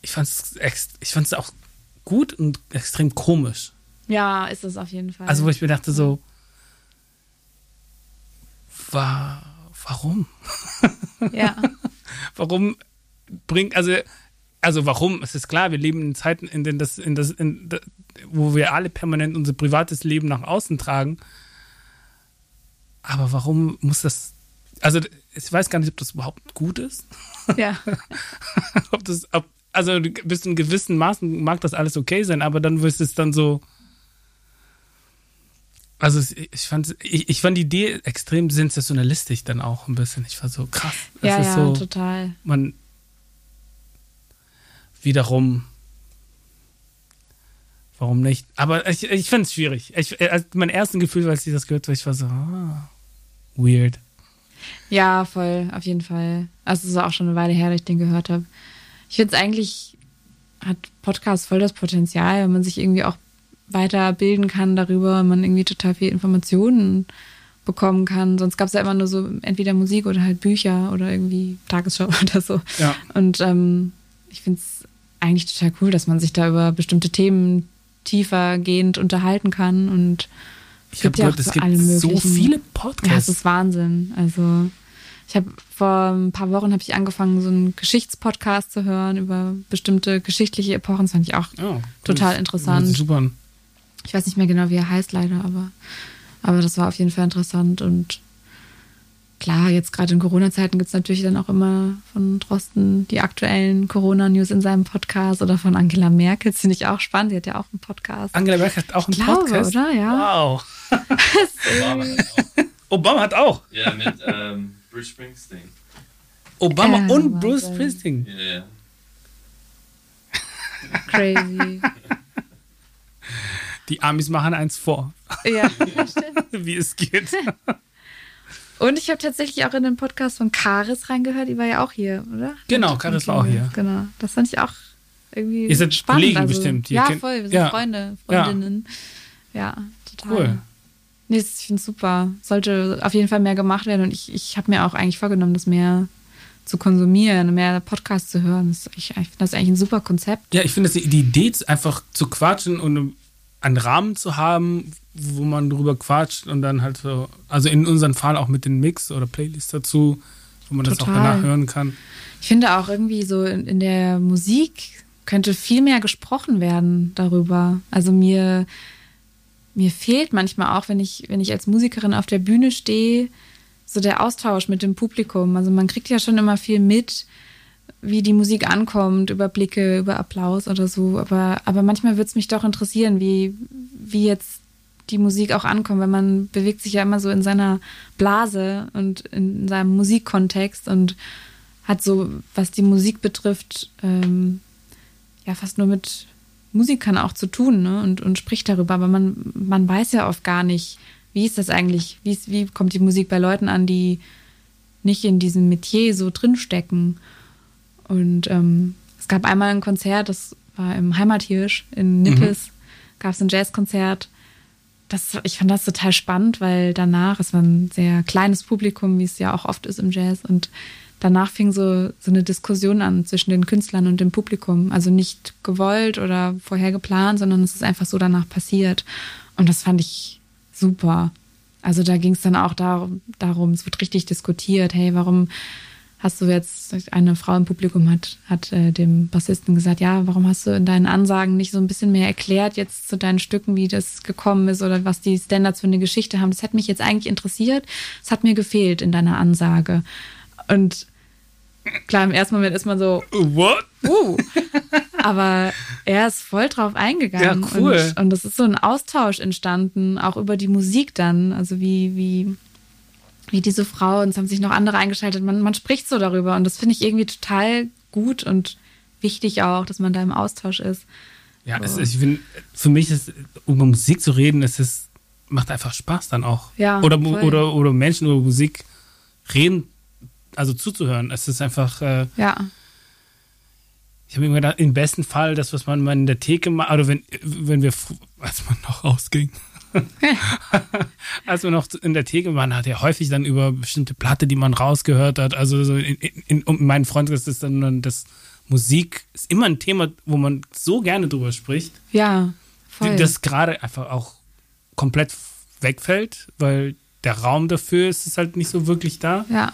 ich fand es ich fand's auch gut und extrem komisch. ja, ist es auf jeden Fall. Also, wo ich mir dachte, so, wa warum? ja, Warum bringt, also, also warum? Es ist klar, wir leben in Zeiten, in denen das, in das, in, wo wir alle permanent unser privates Leben nach außen tragen. Aber warum muss das, also ich weiß gar nicht, ob das überhaupt gut ist. ja, ob das, ob, also bis zu einem gewissen Maßen mag das alles okay sein, aber dann wird es dann so. Also ich fand, ich, ich fand die Idee extrem sensationalistisch dann auch ein bisschen. Ich war so krass. Das ja, ist ja, so, total. man wiederum. Warum nicht? Aber ich, ich fand es schwierig. Ich, also mein erstes Gefühl, als ich das gehört habe, ich war so, ah, weird. Ja, voll, auf jeden Fall. Also es ist auch schon eine Weile her, dass ich den gehört habe. Ich finde es eigentlich, hat Podcast voll das Potenzial, wenn man sich irgendwie auch weiterbilden kann darüber, man irgendwie total viel Informationen bekommen kann. Sonst gab es ja immer nur so entweder Musik oder halt Bücher oder irgendwie Tagesschau oder so. Ja. Und ähm, ich finde es eigentlich total cool, dass man sich da über bestimmte Themen tiefergehend unterhalten kann und Ich habe ja gehört, es gibt so viele ja, es Podcasts. ist Wahnsinn. Also ich habe vor ein paar Wochen habe ich angefangen, so einen Geschichtspodcast zu hören über bestimmte geschichtliche Epochen. Das fand ich auch Oh, total das- interessant. das Super. Ich weiß nicht mehr genau, wie er heißt leider, aber, aber das war auf jeden Fall interessant. Und klar, jetzt gerade in Corona-Zeiten gibt es natürlich dann auch immer von Drosten die aktuellen Corona-News in seinem Podcast oder von Angela Merkel. Das finde ich auch spannend. Die hat ja auch einen Podcast. Angela Merkel hat auch einen Ich glaube, Podcast. oder? Ja. Wow. Obama hat auch. Obama hat auch. Ja, mit ähm, Bruce Springsteen. Obama Ja, und Wahnsinn. Bruce Springsteen. Ja, ja. Crazy. Die Amis machen eins vor, ja, stimmt. wie es geht. Und ich habe tatsächlich auch in den Podcast von Karis reingehört, die war ja auch hier, oder? Genau, Karis war auch hier. Genau, das fand ich auch irgendwie Ihr seid spannend. Kollegen also, bestimmt, ihr Ja, voll, wir sind ja. Freunde, Ja. Freundinnen. Ja, total. Cool. Nee, ich finde es super. Sollte auf jeden Fall mehr gemacht werden und ich, ich habe mir auch eigentlich vorgenommen, das mehr zu konsumieren, mehr Podcasts zu hören. Das, ich ich finde das eigentlich ein super Konzept. Ja, ich finde die Idee, einfach zu quatschen und einen Rahmen zu haben, wo man drüber quatscht und dann halt so, also in unserem Fall auch mit den Mix oder Playlists dazu, wo man das auch Total. danach hören kann. Ich finde auch irgendwie so in, in der Musik könnte viel mehr gesprochen werden darüber. Also mir, mir fehlt manchmal auch, wenn ich, wenn ich als Musikerin auf der Bühne stehe, so der Austausch mit dem Publikum. Also man kriegt ja schon immer viel mit, wie die Musik ankommt, über Blicke, über Applaus oder so. Aber, aber manchmal würde es mich doch interessieren, wie, wie jetzt die Musik auch ankommt, weil man bewegt sich ja immer so in seiner Blase und in seinem Musikkontext und hat so, was die Musik betrifft, ähm, ja fast nur mit Musikern auch zu tun ne? und, und spricht darüber. Aber man, man weiß ja oft gar nicht, wie ist das eigentlich, wie, ist, wie kommt die Musik bei Leuten an, die nicht in diesem Metier so drinstecken. Und ähm, es gab einmal ein Konzert, das war im Heimathirsch in Nippes, gab es ein Jazzkonzert. Das, ich fand das total spannend, weil danach, es war ein sehr kleines Publikum, wie es ja auch oft ist im Jazz, und danach fing so, so eine Diskussion an zwischen den Künstlern und dem Publikum. Also nicht gewollt oder vorher geplant, sondern es ist einfach so danach passiert. Und das fand ich super. Also da ging es dann auch darum, darum, es wird richtig diskutiert, hey, warum hast du jetzt, eine Frau im Publikum hat, hat äh, dem Bassisten gesagt, ja, warum hast du in deinen Ansagen nicht so ein bisschen mehr erklärt jetzt zu deinen Stücken, wie das gekommen ist oder was die Standards für eine Geschichte haben? Das hätte mich jetzt eigentlich interessiert. Es hat mir gefehlt in deiner Ansage. Und klar, im ersten Moment ist man so, What? uh, aber er ist voll drauf eingegangen. Ja, cool. Und, und es ist so ein Austausch entstanden, auch über die Musik dann. Also wie, wie, wie diese Frau, und es haben sich noch andere eingeschaltet. Man, man spricht so darüber und das finde ich irgendwie total gut und wichtig auch, dass man da im Austausch ist. Ja, es, ich find, für mich ist, um über Musik zu reden, es ist, macht einfach Spaß dann auch. Ja, oder, voll. oder, oder Menschen über Musik reden, also zuzuhören. Es ist einfach, äh, Ja, ich habe mir gedacht, im besten Fall, das, was man mal in der Theke macht, oder wenn, wenn wir, als man noch rausging, als man noch in der Theke waren, hat er häufig dann über bestimmte Platte, die man rausgehört hat. Also so in, in, in meinen Freundeskreis ist dann dann das Musik ist immer ein Thema, wo man so gerne drüber spricht, ja, voll. das gerade einfach auch komplett wegfällt, weil der Raum dafür ist es halt nicht so wirklich da. ja,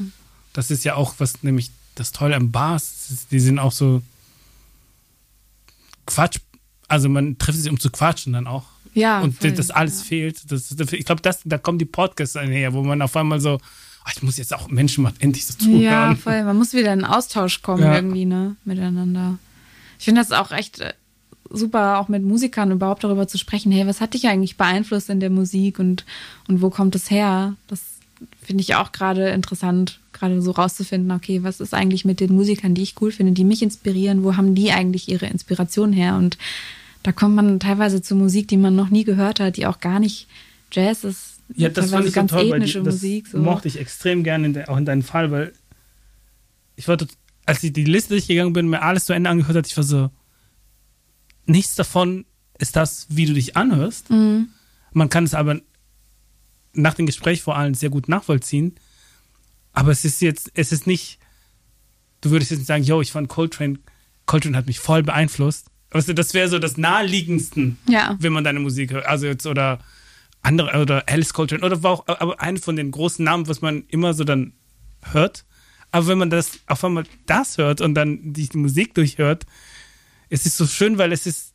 Das ist ja auch was, nämlich das Tolle am Bars, ist- die sind auch so Quatsch, also man trifft sich, um zu quatschen dann auch. Ja. Und voll. das alles fehlt. Das, ich glaube, das, da kommen die Podcasts einher, wo man auf einmal so, ah, ich muss jetzt auch Menschen mal endlich so zuhören. Ja, voll. Man muss wieder in Austausch kommen Ja. irgendwie, ne, miteinander. Ich finde das auch echt äh, super, auch mit Musikern überhaupt darüber zu sprechen. Hey, was hat dich eigentlich beeinflusst in der Musik und, und wo kommt es her? Das finde ich auch gerade interessant, gerade so rauszufinden, okay, was ist eigentlich mit den Musikern, die ich cool finde, die mich inspirieren? Wo haben die eigentlich ihre Inspiration her? Und da kommt man teilweise zu Musik, die man noch nie gehört hat, die auch gar nicht Jazz ist. Ja, das fand ich so ganz toll, weil ethnische die, das Musik. So. mochte ich extrem gerne, auch in deinem Fall, weil ich war, tot- als ich die Liste durchgegangen bin, mir alles zu Ende angehört hat, ich war so, nichts davon ist das, wie du dich anhörst. Mhm. Man kann es aber nach dem Gespräch vor allem sehr gut nachvollziehen. Aber es ist jetzt, es ist nicht, du würdest jetzt nicht sagen, yo, ich fand Coltrane, Coltrane hat mich voll beeinflusst. Weißt du, das wäre so das naheliegendsten Ja. wenn man deine Musik hört. Also jetzt oder andere oder Alice Coltrane oder war auch aber eine von den großen Namen, was man immer so dann hört. Aber wenn man das auf einmal das hört und dann die, Musik durchhört, es ist so schön, weil es ist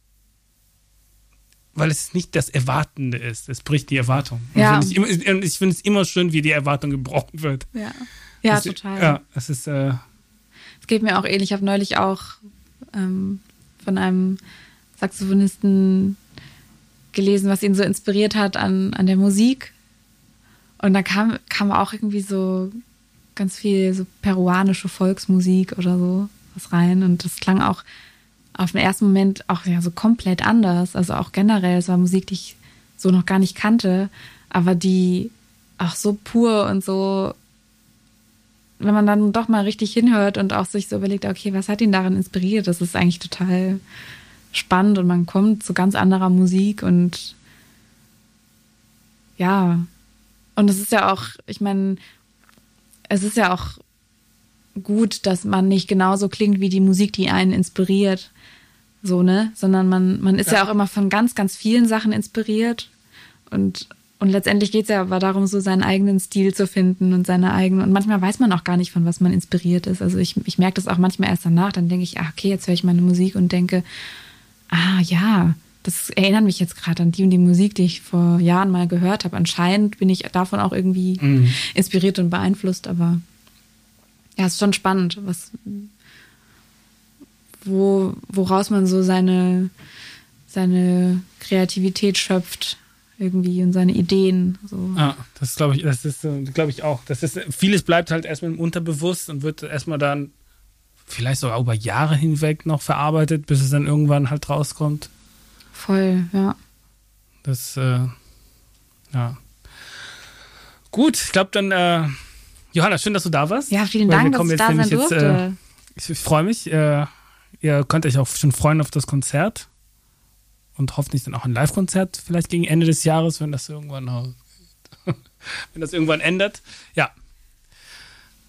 weil es nicht das Erwartende ist. Es bricht die Erwartung. Und Ja. finde Ich, und ich finde es immer schön, wie die Erwartung gebrochen wird. Ja, ja Das- total. Ja, es ist äh, Es geht mir auch ähnlich. Ich habe neulich auch ähm, von einem Saxophonisten gelesen, was ihn so inspiriert hat an, an der Musik. Und da kam, kam auch irgendwie so ganz viel so peruanische Volksmusik oder so was rein. Und das klang auch auf den ersten Moment auch ja so komplett anders. Also auch generell, es war Musik, die ich so noch gar nicht kannte, aber die auch so pur und so wenn man dann doch mal richtig hinhört und auch sich so überlegt, okay, was hat ihn daran inspiriert, das ist eigentlich total spannend und man kommt zu ganz anderer Musik und ja. Und es ist ja auch, ich meine, es ist ja auch gut, dass man nicht genauso klingt wie die Musik, die einen inspiriert. So, ne? Sondern man, man ist ja. ja auch immer von ganz, ganz vielen Sachen inspiriert. Und, und letztendlich geht es ja aber darum, so seinen eigenen Stil zu finden und seine eigene. Und manchmal weiß man auch gar nicht, von was man inspiriert ist. Also ich, ich merke das auch manchmal erst danach. Dann denke ich, ah, okay, jetzt höre ich meine Musik und denke, ah ja, das erinnert mich jetzt gerade an die und die Musik, die ich vor Jahren mal gehört habe. Anscheinend bin ich davon auch irgendwie mhm. inspiriert und beeinflusst, aber ja, es ist schon spannend, was, wo, woraus man so seine, seine Kreativität schöpft irgendwie und seine Ideen. So. Ja, das glaube ich, das ist, glaube ich auch. Das ist, vieles bleibt halt erstmal im Unterbewusst und wird erstmal dann vielleicht sogar über Jahre hinweg noch verarbeitet, bis es dann irgendwann halt rauskommt. Voll, ja. Das, äh, ja. Gut, ich glaube dann, äh, Johanna, schön, dass du da warst. Ja, vielen Dank, dass ich da sein durfte. Jetzt, äh, ich freue mich. Äh, ihr könnt euch auch schon freuen auf das Konzert und hoffentlich dann auch ein Live-Konzert vielleicht gegen Ende des Jahres, wenn das irgendwann wenn das irgendwann ändert. Ja.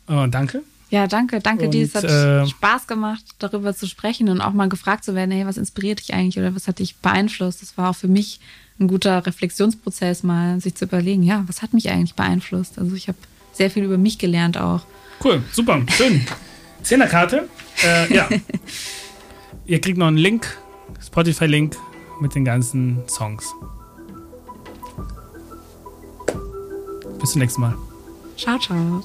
Oh, danke. Ja, danke, danke dir. Es hat äh, Spaß gemacht, darüber zu sprechen und auch mal gefragt zu werden, hey, was inspiriert dich eigentlich oder was hat dich beeinflusst? Das war auch für mich ein guter Reflexionsprozess, mal sich zu überlegen, ja, was hat mich eigentlich beeinflusst? Also ich habe sehr viel über mich gelernt auch. Cool, super, schön. Zehnerkarte. Äh, ja. Ihr kriegt noch einen Link, Spotify-Link mit den ganzen Songs. Bis zum nächsten Mal. Ciao, ciao.